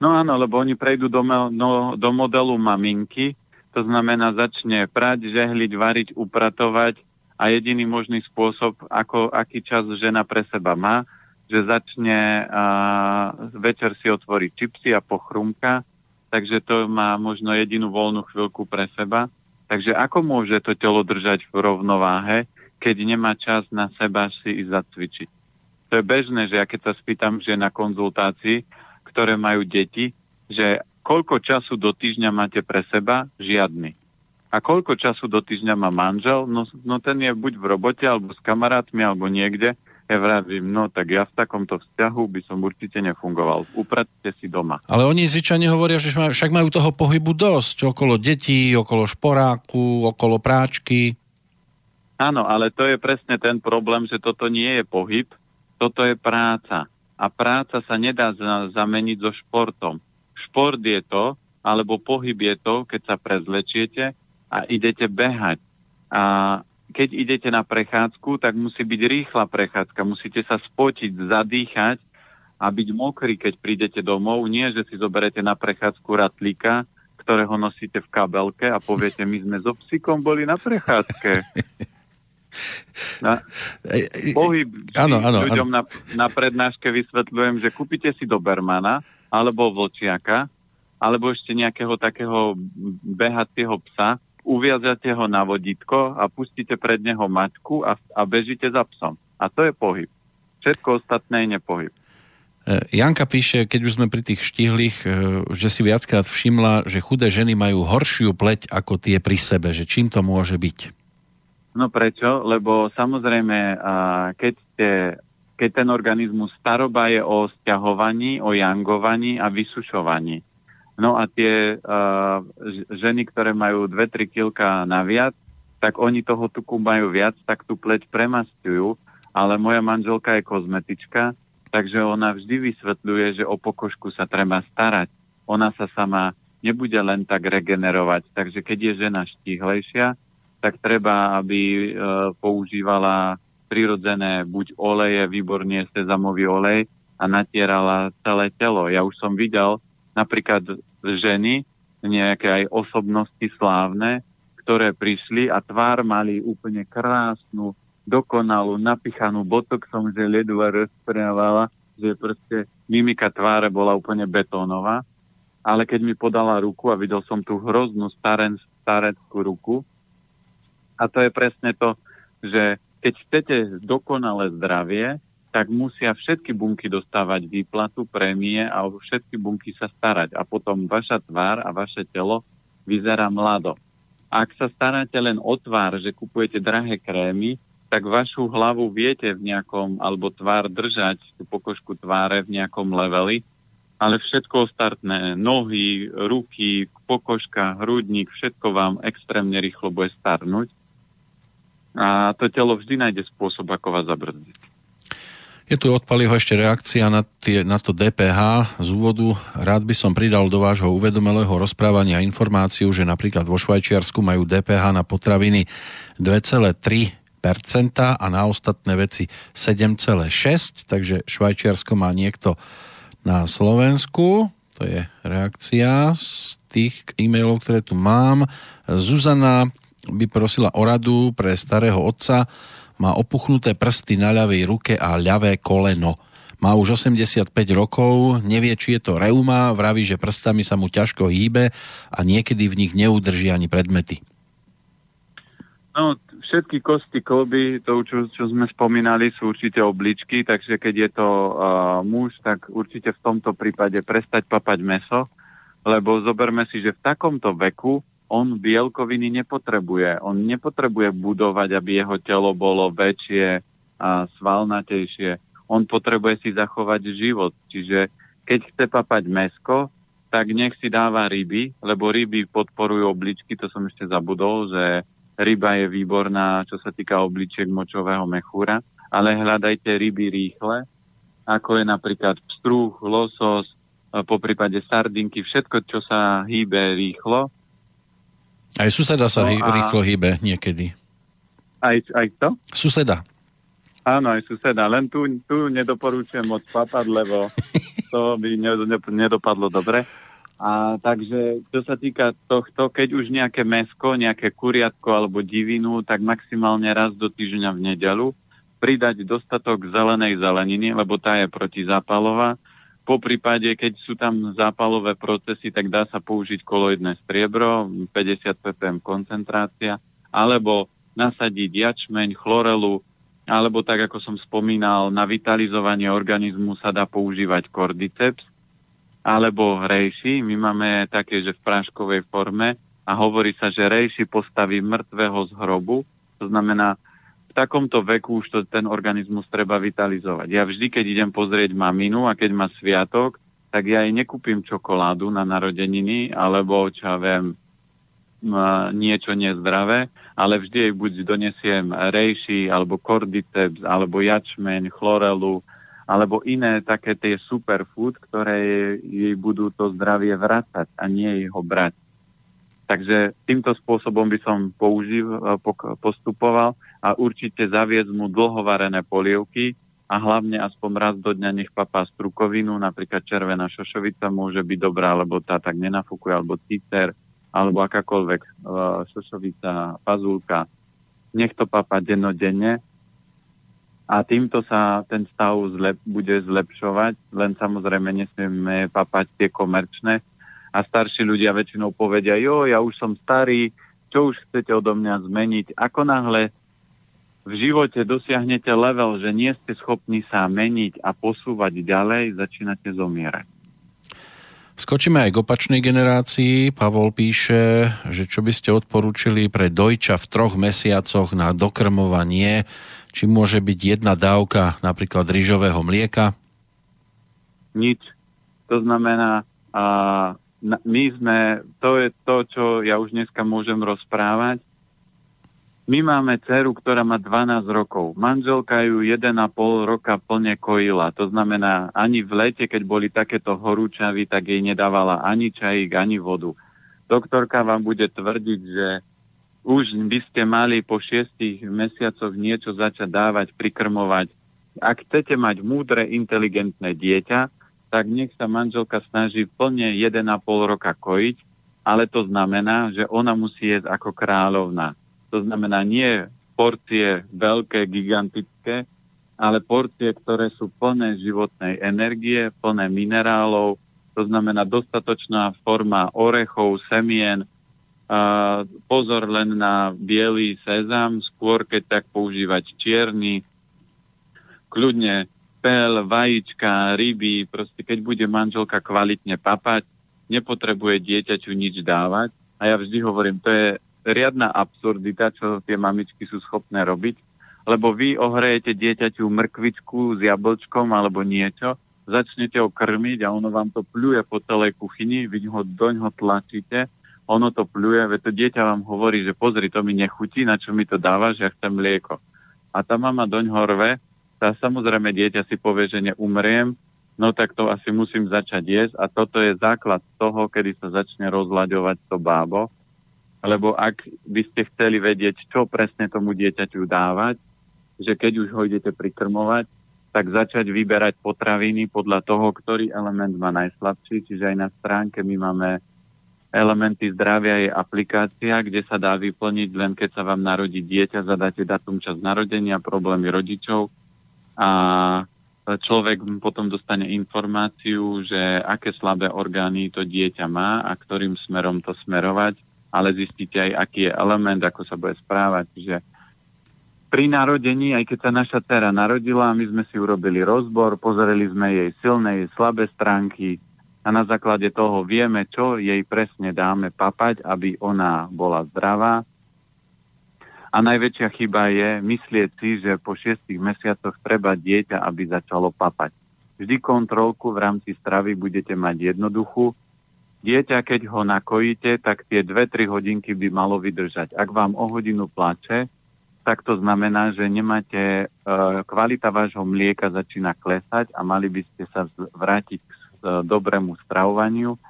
No áno, lebo oni prejdú do, no, do modelu maminky, to znamená, začne prať, žehliť, variť, upratovať a jediný možný spôsob, ako, aký čas žena pre seba má, že začne uh, večer si otvoriť čipsy a pochrumka, takže to má možno jedinú voľnú chvíľku pre seba. Takže ako môže to telo držať v rovnováhe, keď nemá čas na seba si ísť zacvičiť? To je bežné, že ja keď sa spýtam že na konzultácii, ktoré majú deti, že koľko času do týždňa máte pre seba? Žiadny. A koľko času do týždňa má manžel? No, no ten je buď v robote, alebo s kamarátmi, alebo niekde. Ja vravím, no tak ja v takomto vzťahu by som určite nefungoval. Upratte si doma. Ale oni zvyčajne hovoria, že však majú toho pohybu dosť. Okolo detí, okolo šporáku, okolo práčky. Áno, ale to je presne ten problém, že toto nie je pohyb, toto je práca. A práca sa nedá zameniť so športom šport je to, alebo pohyb je to, keď sa prezlečiete a idete behať. A keď idete na prechádzku, tak musí byť rýchla prechádzka. Musíte sa spotiť, zadýchať a byť mokrý, keď prídete domov. Nie, že si zoberete na prechádzku ratlíka, ktorého nosíte v kabelke a poviete, my sme so psíkom boli na prechádzke. Na, pohyb ano, ano, ľuďom ano. Na, na prednáške vysvetľujem, že kúpite si Dobermana, alebo vlčiaka, alebo ešte nejakého takého behacieho psa, uviazate ho na vodítko a pustíte pred neho mačku a, a bežíte za psom. A to je pohyb. Všetko ostatné je nepohyb. E, Janka píše, keď už sme pri tých štihlých, e, že si viackrát všimla, že chudé ženy majú horšiu pleť ako tie pri sebe. Že čím to môže byť? No prečo? Lebo samozrejme, keď ste keď ten organizmus staroba je o stiahovaní, o jangovaní a vysušovaní. No a tie uh, ženy, ktoré majú 2-3 kilka naviac, tak oni toho tuku majú viac, tak tú pleť premastujú, ale moja manželka je kozmetička, takže ona vždy vysvetľuje, že o pokožku sa treba starať. Ona sa sama nebude len tak regenerovať, takže keď je žena štíhlejšia, tak treba, aby uh, používala prirodzené buď oleje, výborne sezamový olej a natierala celé telo. Ja už som videl napríklad ženy, nejaké aj osobnosti slávne, ktoré prišli a tvár mali úplne krásnu, dokonalú, napichanú botoxom, že ledva rozprávala, že proste mimika tváre bola úplne betónová. Ale keď mi podala ruku a videl som tú hroznú staren, stareckú ruku, a to je presne to, že keď chcete dokonalé zdravie, tak musia všetky bunky dostávať výplatu, prémie a všetky bunky sa starať. A potom vaša tvár a vaše telo vyzerá mlado. Ak sa staráte len o tvár, že kupujete drahé krémy, tak vašu hlavu viete v nejakom, alebo tvár držať, tú pokožku tváre v nejakom leveli, ale všetko ostatné, nohy, ruky, pokožka, hrudník, všetko vám extrémne rýchlo bude starnúť. A to telo vždy nájde spôsob, ako vás zabrzdiť. Je tu od Paliho ešte reakcia na, tie, na to DPH z úvodu. Rád by som pridal do vášho uvedomelého rozprávania informáciu, že napríklad vo Švajčiarsku majú DPH na potraviny 2,3% a na ostatné veci 7,6, takže Švajčiarsko má niekto na Slovensku. To je reakcia z tých e-mailov, ktoré tu mám. Zuzana by prosila o radu pre starého otca, má opuchnuté prsty na ľavej ruke a ľavé koleno. Má už 85 rokov, nevie, či je to reuma, vraví, že prstami sa mu ťažko hýbe a niekedy v nich neudrží ani predmety. No, všetky kosti kolby, to, čo, čo sme spomínali, sú určite obličky, takže keď je to uh, muž, tak určite v tomto prípade prestať papať meso, lebo zoberme si, že v takomto veku on bielkoviny nepotrebuje. On nepotrebuje budovať, aby jeho telo bolo väčšie a svalnatejšie. On potrebuje si zachovať život. Čiže keď chce papať mesko, tak nech si dáva ryby, lebo ryby podporujú obličky, to som ešte zabudol, že ryba je výborná, čo sa týka obličiek močového mechúra, ale hľadajte ryby rýchle, ako je napríklad pstrúh, losos, po prípade sardinky, všetko, čo sa hýbe rýchlo, aj suseda sa no a... rýchlo hýbe niekedy. Aj, aj to? Suseda. Áno, aj suseda. Len tu, tu nedoporúčam moc papať, lebo to by nedopadlo dobre. A takže, čo sa týka tohto, keď už nejaké mesko, nejaké kuriatko alebo divinu, tak maximálne raz do týždňa v nedelu pridať dostatok zelenej zeleniny, lebo tá je protizápalová po prípade, keď sú tam zápalové procesy, tak dá sa použiť koloidné striebro, 50 ppm koncentrácia, alebo nasadiť jačmeň, chlorelu, alebo tak, ako som spomínal, na vitalizovanie organizmu sa dá používať kordyceps, alebo rejši. My máme také, že v práškovej forme a hovorí sa, že rejši postaví mŕtvého z hrobu, to znamená, v takomto veku už to, ten organizmus treba vitalizovať. Ja vždy, keď idem pozrieť maminu a keď má sviatok, tak ja jej nekúpim čokoládu na narodeniny, alebo čo ja viem, niečo nezdravé, ale vždy jej buď donesiem rejši, alebo kordyceps, alebo jačmeň, chlorelu, alebo iné také tie superfood, ktoré jej budú to zdravie vracať a nie jej ho brať. Takže týmto spôsobom by som použil, postupoval a určite zaviesť mu dlhovarené polievky a hlavne aspoň raz do dňa nech papá strukovinu, napríklad červená šošovica môže byť dobrá, lebo tá tak nenafúkuje, alebo cicer, alebo akákoľvek uh, šošovica, pazulka. Nech to papá dennodenne a týmto sa ten stav zlep, bude zlepšovať, len samozrejme nesmieme papať tie komerčné a starší ľudia väčšinou povedia, jo, ja už som starý, čo už chcete odo mňa zmeniť. Ako náhle v živote dosiahnete level, že nie ste schopní sa meniť a posúvať ďalej, začínate zomierať. Skočíme aj k opačnej generácii. Pavol píše, že čo by ste odporúčili pre dojča v troch mesiacoch na dokrmovanie, či môže byť jedna dávka napríklad rýžového mlieka? Nič. To znamená, a my sme, to je to, čo ja už dneska môžem rozprávať, my máme dceru, ktorá má 12 rokov. Manželka ju 1,5 roka plne kojila. To znamená, ani v lete, keď boli takéto horúčavy, tak jej nedávala ani čajík, ani vodu. Doktorka vám bude tvrdiť, že už by ste mali po šiestich mesiacoch niečo začať dávať, prikrmovať. Ak chcete mať múdre, inteligentné dieťa, tak nech sa manželka snaží plne 1,5 roka kojiť, ale to znamená, že ona musí jesť ako kráľovna. To znamená nie porcie veľké, gigantické, ale porcie, ktoré sú plné životnej energie, plné minerálov, to znamená dostatočná forma orechov, semien, a pozor len na biely sezam, skôr keď tak používať čierny, kľudne pel, vajíčka, ryby, proste keď bude manželka kvalitne papať, nepotrebuje dieťaťu nič dávať. A ja vždy hovorím, to je riadna absurdita, čo tie mamičky sú schopné robiť, lebo vy ohrejete dieťaťu mrkvičku s jablčkom alebo niečo, začnete ho krmiť a ono vám to pľuje po celej kuchyni, vy ho doň ho tlačíte, ono to pľuje, veď to dieťa vám hovorí, že pozri, to mi nechutí, na čo mi to dávaš, ja chcem mlieko. A tá mama doň horve, tá samozrejme dieťa si povie, že neumriem, no tak to asi musím začať jesť a toto je základ toho, kedy sa začne rozlaďovať to bábo, lebo ak by ste chceli vedieť, čo presne tomu dieťaťu dávať, že keď už ho idete prikrmovať, tak začať vyberať potraviny podľa toho, ktorý element má najslabší. Čiže aj na stránke my máme elementy zdravia je aplikácia, kde sa dá vyplniť len keď sa vám narodí dieťa, zadáte datum čas narodenia, problémy rodičov a človek potom dostane informáciu, že aké slabé orgány to dieťa má a ktorým smerom to smerovať, ale zistíte aj, aký je element, ako sa bude správať. Čiže pri narodení, aj keď sa naša dcera narodila, my sme si urobili rozbor, pozreli sme jej silné, jej slabé stránky a na základe toho vieme, čo jej presne dáme papať, aby ona bola zdravá. A najväčšia chyba je myslieť si, že po šiestich mesiacoch treba dieťa, aby začalo papať. Vždy kontrolku v rámci stravy budete mať jednoduchú. Dieťa, keď ho nakojíte, tak tie 2-3 hodinky by malo vydržať. Ak vám o hodinu plače, tak to znamená, že nemáte, e, kvalita vášho mlieka začína klesať a mali by ste sa vrátiť k e, dobrému stravovaniu.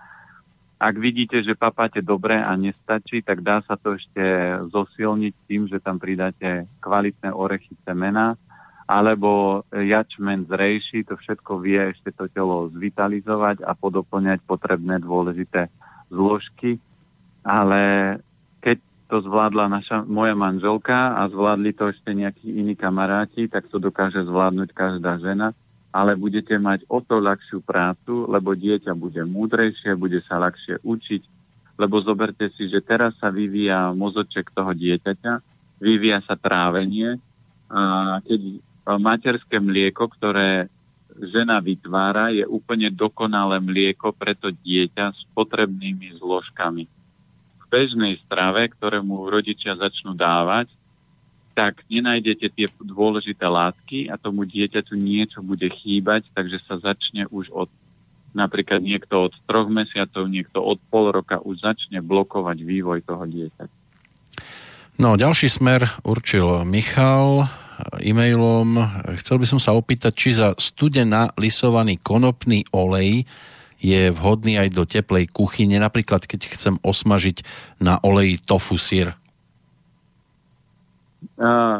Ak vidíte, že papáte dobre a nestačí, tak dá sa to ešte zosilniť tým, že tam pridáte kvalitné orechy semena alebo jačmen zrejší, to všetko vie ešte to telo zvitalizovať a podoplňať potrebné dôležité zložky. Ale to zvládla naša, moja manželka a zvládli to ešte nejakí iní kamaráti, tak to dokáže zvládnuť každá žena, ale budete mať o to ľahšiu prácu, lebo dieťa bude múdrejšie, bude sa ľahšie učiť, lebo zoberte si, že teraz sa vyvíja mozoček toho dieťaťa, vyvíja sa trávenie a keď materské mlieko, ktoré žena vytvára, je úplne dokonalé mlieko pre to dieťa s potrebnými zložkami bežnej strave, ktorému rodičia začnú dávať, tak nenájdete tie dôležité látky a tomu dieťaťu niečo bude chýbať, takže sa začne už od napríklad niekto od troch mesiacov, niekto od pol roka už začne blokovať vývoj toho dieťaťa. No, ďalší smer určil Michal e-mailom. Chcel by som sa opýtať, či za studená lisovaný konopný olej je vhodný aj do teplej kuchyne, napríklad keď chcem osmažiť na oleji tofu sír?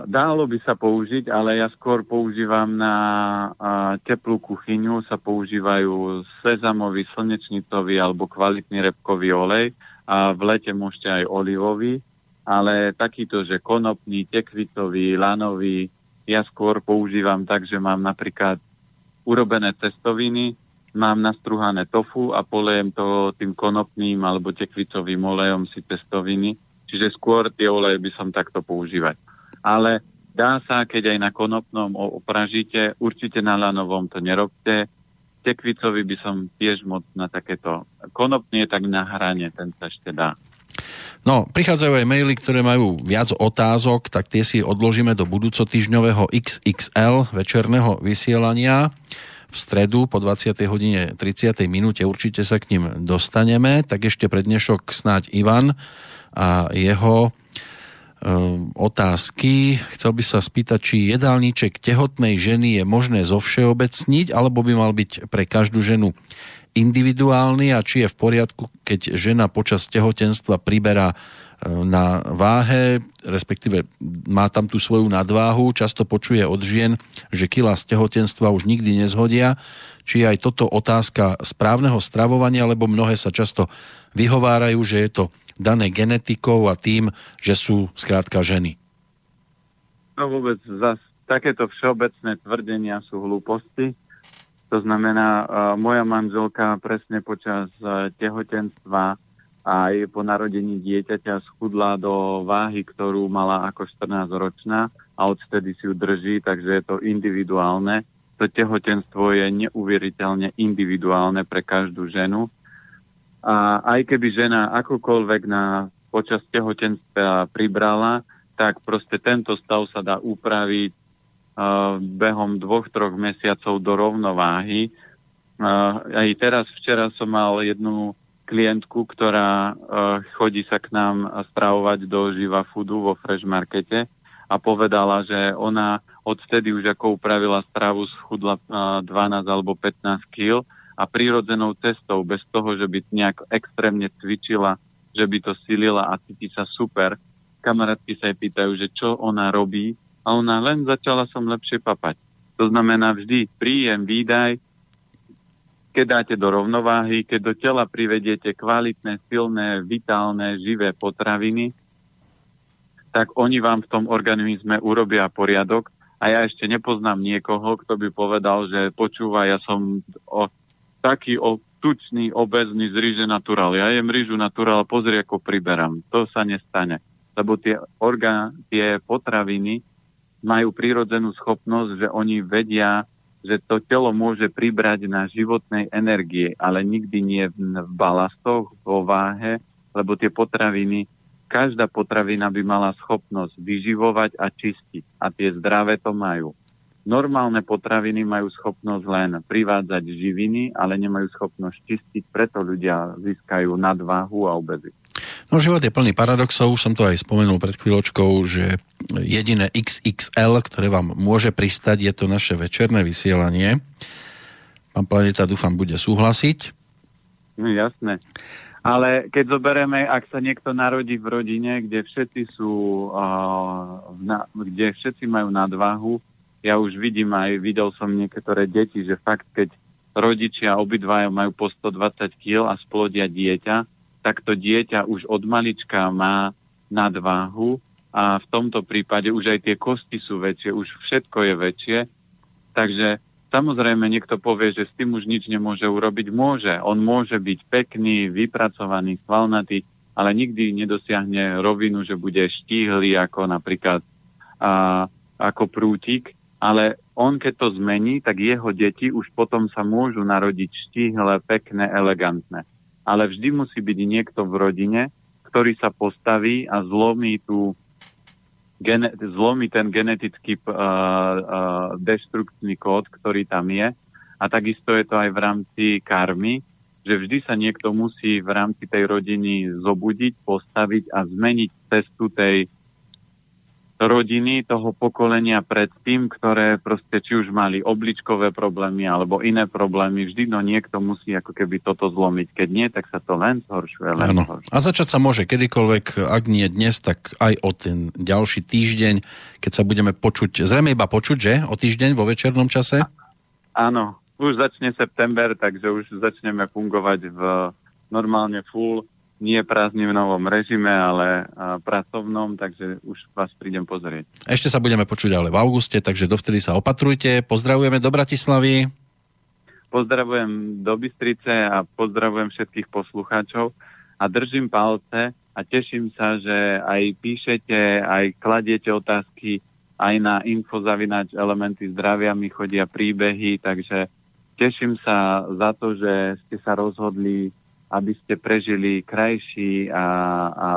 Dálo by sa použiť, ale ja skôr používam na teplú kuchyňu, sa používajú sezamový, slnečnicový alebo kvalitný repkový olej a v lete môžete aj olivový, ale takýto, že konopný, tekvitový, lanový, ja skôr používam tak, že mám napríklad urobené cestoviny, mám nastruhané tofu a polejem to tým konopným alebo tekvicovým olejom si testoviny. Čiže skôr tie oleje by som takto používať. Ale dá sa, keď aj na konopnom opražíte, určite na lanovom to nerobte. Tekvicovi by som tiež moc na takéto. Konopný je tak na hrane, ten sa ešte dá. No, prichádzajú aj maily, ktoré majú viac otázok, tak tie si odložíme do budúcotýžňového XXL večerného vysielania v stredu po 20. hodine 30. minúte určite sa k ním dostaneme. Tak ešte prednešok snáď Ivan a jeho ehm, otázky. Chcel by sa spýtať, či jedálniček tehotnej ženy je možné zovšeobecniť, alebo by mal byť pre každú ženu individuálny a či je v poriadku, keď žena počas tehotenstva priberá na váhe, respektíve má tam tú svoju nadváhu, často počuje od žien, že kila z tehotenstva už nikdy nezhodia, či je aj toto otázka správneho stravovania, lebo mnohé sa často vyhovárajú, že je to dané genetikou a tým, že sú skrátka ženy. to vôbec zas, takéto všeobecné tvrdenia sú hlúposti. To znamená, uh, moja manželka presne počas uh, tehotenstva aj po narodení dieťaťa schudla do váhy, ktorú mala ako 14-ročná a odtedy si ju drží, takže je to individuálne. To tehotenstvo je neuveriteľne individuálne pre každú ženu. A aj keby žena akokoľvek na počas tehotenstva pribrala, tak proste tento stav sa dá upraviť behom dvoch, troch mesiacov do rovnováhy. Aj teraz, včera som mal jednu klientku, ktorá uh, chodí sa k nám stravovať do Živa Foodu vo Fresh Markete a povedala, že ona odvtedy už ako upravila stravu schudla uh, 12 alebo 15 kg a prírodzenou cestou, bez toho, že by nejak extrémne cvičila, že by to silila a cíti sa super. Kamarátky sa jej pýtajú, že čo ona robí a ona len začala som lepšie papať. To znamená vždy príjem, výdaj, keď dáte do rovnováhy, keď do tela privediete kvalitné, silné, vitálne, živé potraviny, tak oni vám v tom organizme urobia poriadok a ja ešte nepoznám niekoho, kto by povedal, že počúva, ja som o, taký o, tučný, obezný z ríže naturál. Ja jem rížu naturál, pozri, ako priberám. To sa nestane. Lebo tie, orgán, tie potraviny majú prírodzenú schopnosť, že oni vedia že to telo môže pribrať na životnej energie, ale nikdy nie v balastoch, vo váhe, lebo tie potraviny, každá potravina by mala schopnosť vyživovať a čistiť. A tie zdravé to majú. Normálne potraviny majú schopnosť len privádzať živiny, ale nemajú schopnosť čistiť, preto ľudia získajú nadváhu a obezitu. No život je plný paradoxov, som to aj spomenul pred chvíľočkou, že jediné XXL, ktoré vám môže pristať, je to naše večerné vysielanie. Pán Planeta, dúfam, bude súhlasiť. No jasné. Ale keď zoberieme, ak sa niekto narodí v rodine, kde všetci sú, uh, na, kde všetci majú nadvahu, ja už vidím aj, videl som niektoré deti, že fakt, keď rodičia obidvaja majú po 120 kg a splodia dieťa, tak to dieťa už od malička má nadváhu a v tomto prípade už aj tie kosti sú väčšie, už všetko je väčšie. Takže samozrejme niekto povie, že s tým už nič nemôže urobiť. Môže. On môže byť pekný, vypracovaný, svalnatý, ale nikdy nedosiahne rovinu, že bude štíhly ako napríklad a, ako prútik. Ale on keď to zmení, tak jeho deti už potom sa môžu narodiť štíhle, pekné, elegantné ale vždy musí byť niekto v rodine, ktorý sa postaví a zlomí tú gene, zlomí ten genetický uh, uh, deštrukčný kód, ktorý tam je. A takisto je to aj v rámci karmy, že vždy sa niekto musí v rámci tej rodiny zobudiť, postaviť a zmeniť cestu tej rodiny toho pokolenia predtým, ktoré proste či už mali obličkové problémy alebo iné problémy, vždy no niekto musí ako keby toto zlomiť. Keď nie, tak sa to len zhoršuje. Len ano. zhoršuje. A začať sa môže kedykoľvek, ak nie dnes, tak aj o ten ďalší týždeň, keď sa budeme počuť, zrejme iba počuť, že? O týždeň vo večernom čase? A, áno, už začne september, takže už začneme fungovať v normálne full nie prázdninovom režime, ale pracovnom, takže už vás prídem pozrieť. Ešte sa budeme počuť ale v auguste, takže dovtedy sa opatrujte. Pozdravujeme do Bratislavy. Pozdravujem do Bystrice a pozdravujem všetkých poslucháčov a držím palce a teším sa, že aj píšete, aj kladiete otázky, aj na infozavinač elementy zdravia mi chodia príbehy, takže teším sa za to, že ste sa rozhodli aby ste prežili krajší a, a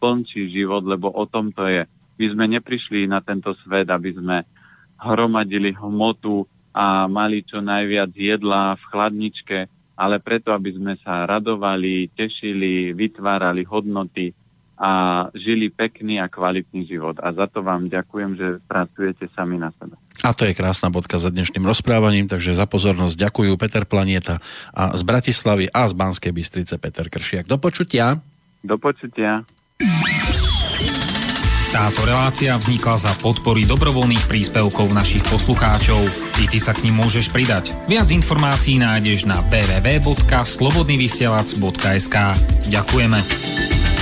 plnší život, lebo o tom to je. My sme neprišli na tento svet, aby sme hromadili hmotu a mali čo najviac jedla v chladničke, ale preto, aby sme sa radovali, tešili, vytvárali hodnoty, a žili pekný a kvalitný život. A za to vám ďakujem, že pracujete sami na sebe. A to je krásna bodka za dnešným rozprávaním, takže za pozornosť ďakujú Peter Planieta a z Bratislavy a z Banskej Bystrice Peter Kršiak. Do počutia. Do počutia. Táto relácia vznikla za podpory dobrovoľných príspevkov našich poslucháčov. I ty sa k ním môžeš pridať. Viac informácií nájdeš na www.slobodnyvysielac.sk Ďakujeme.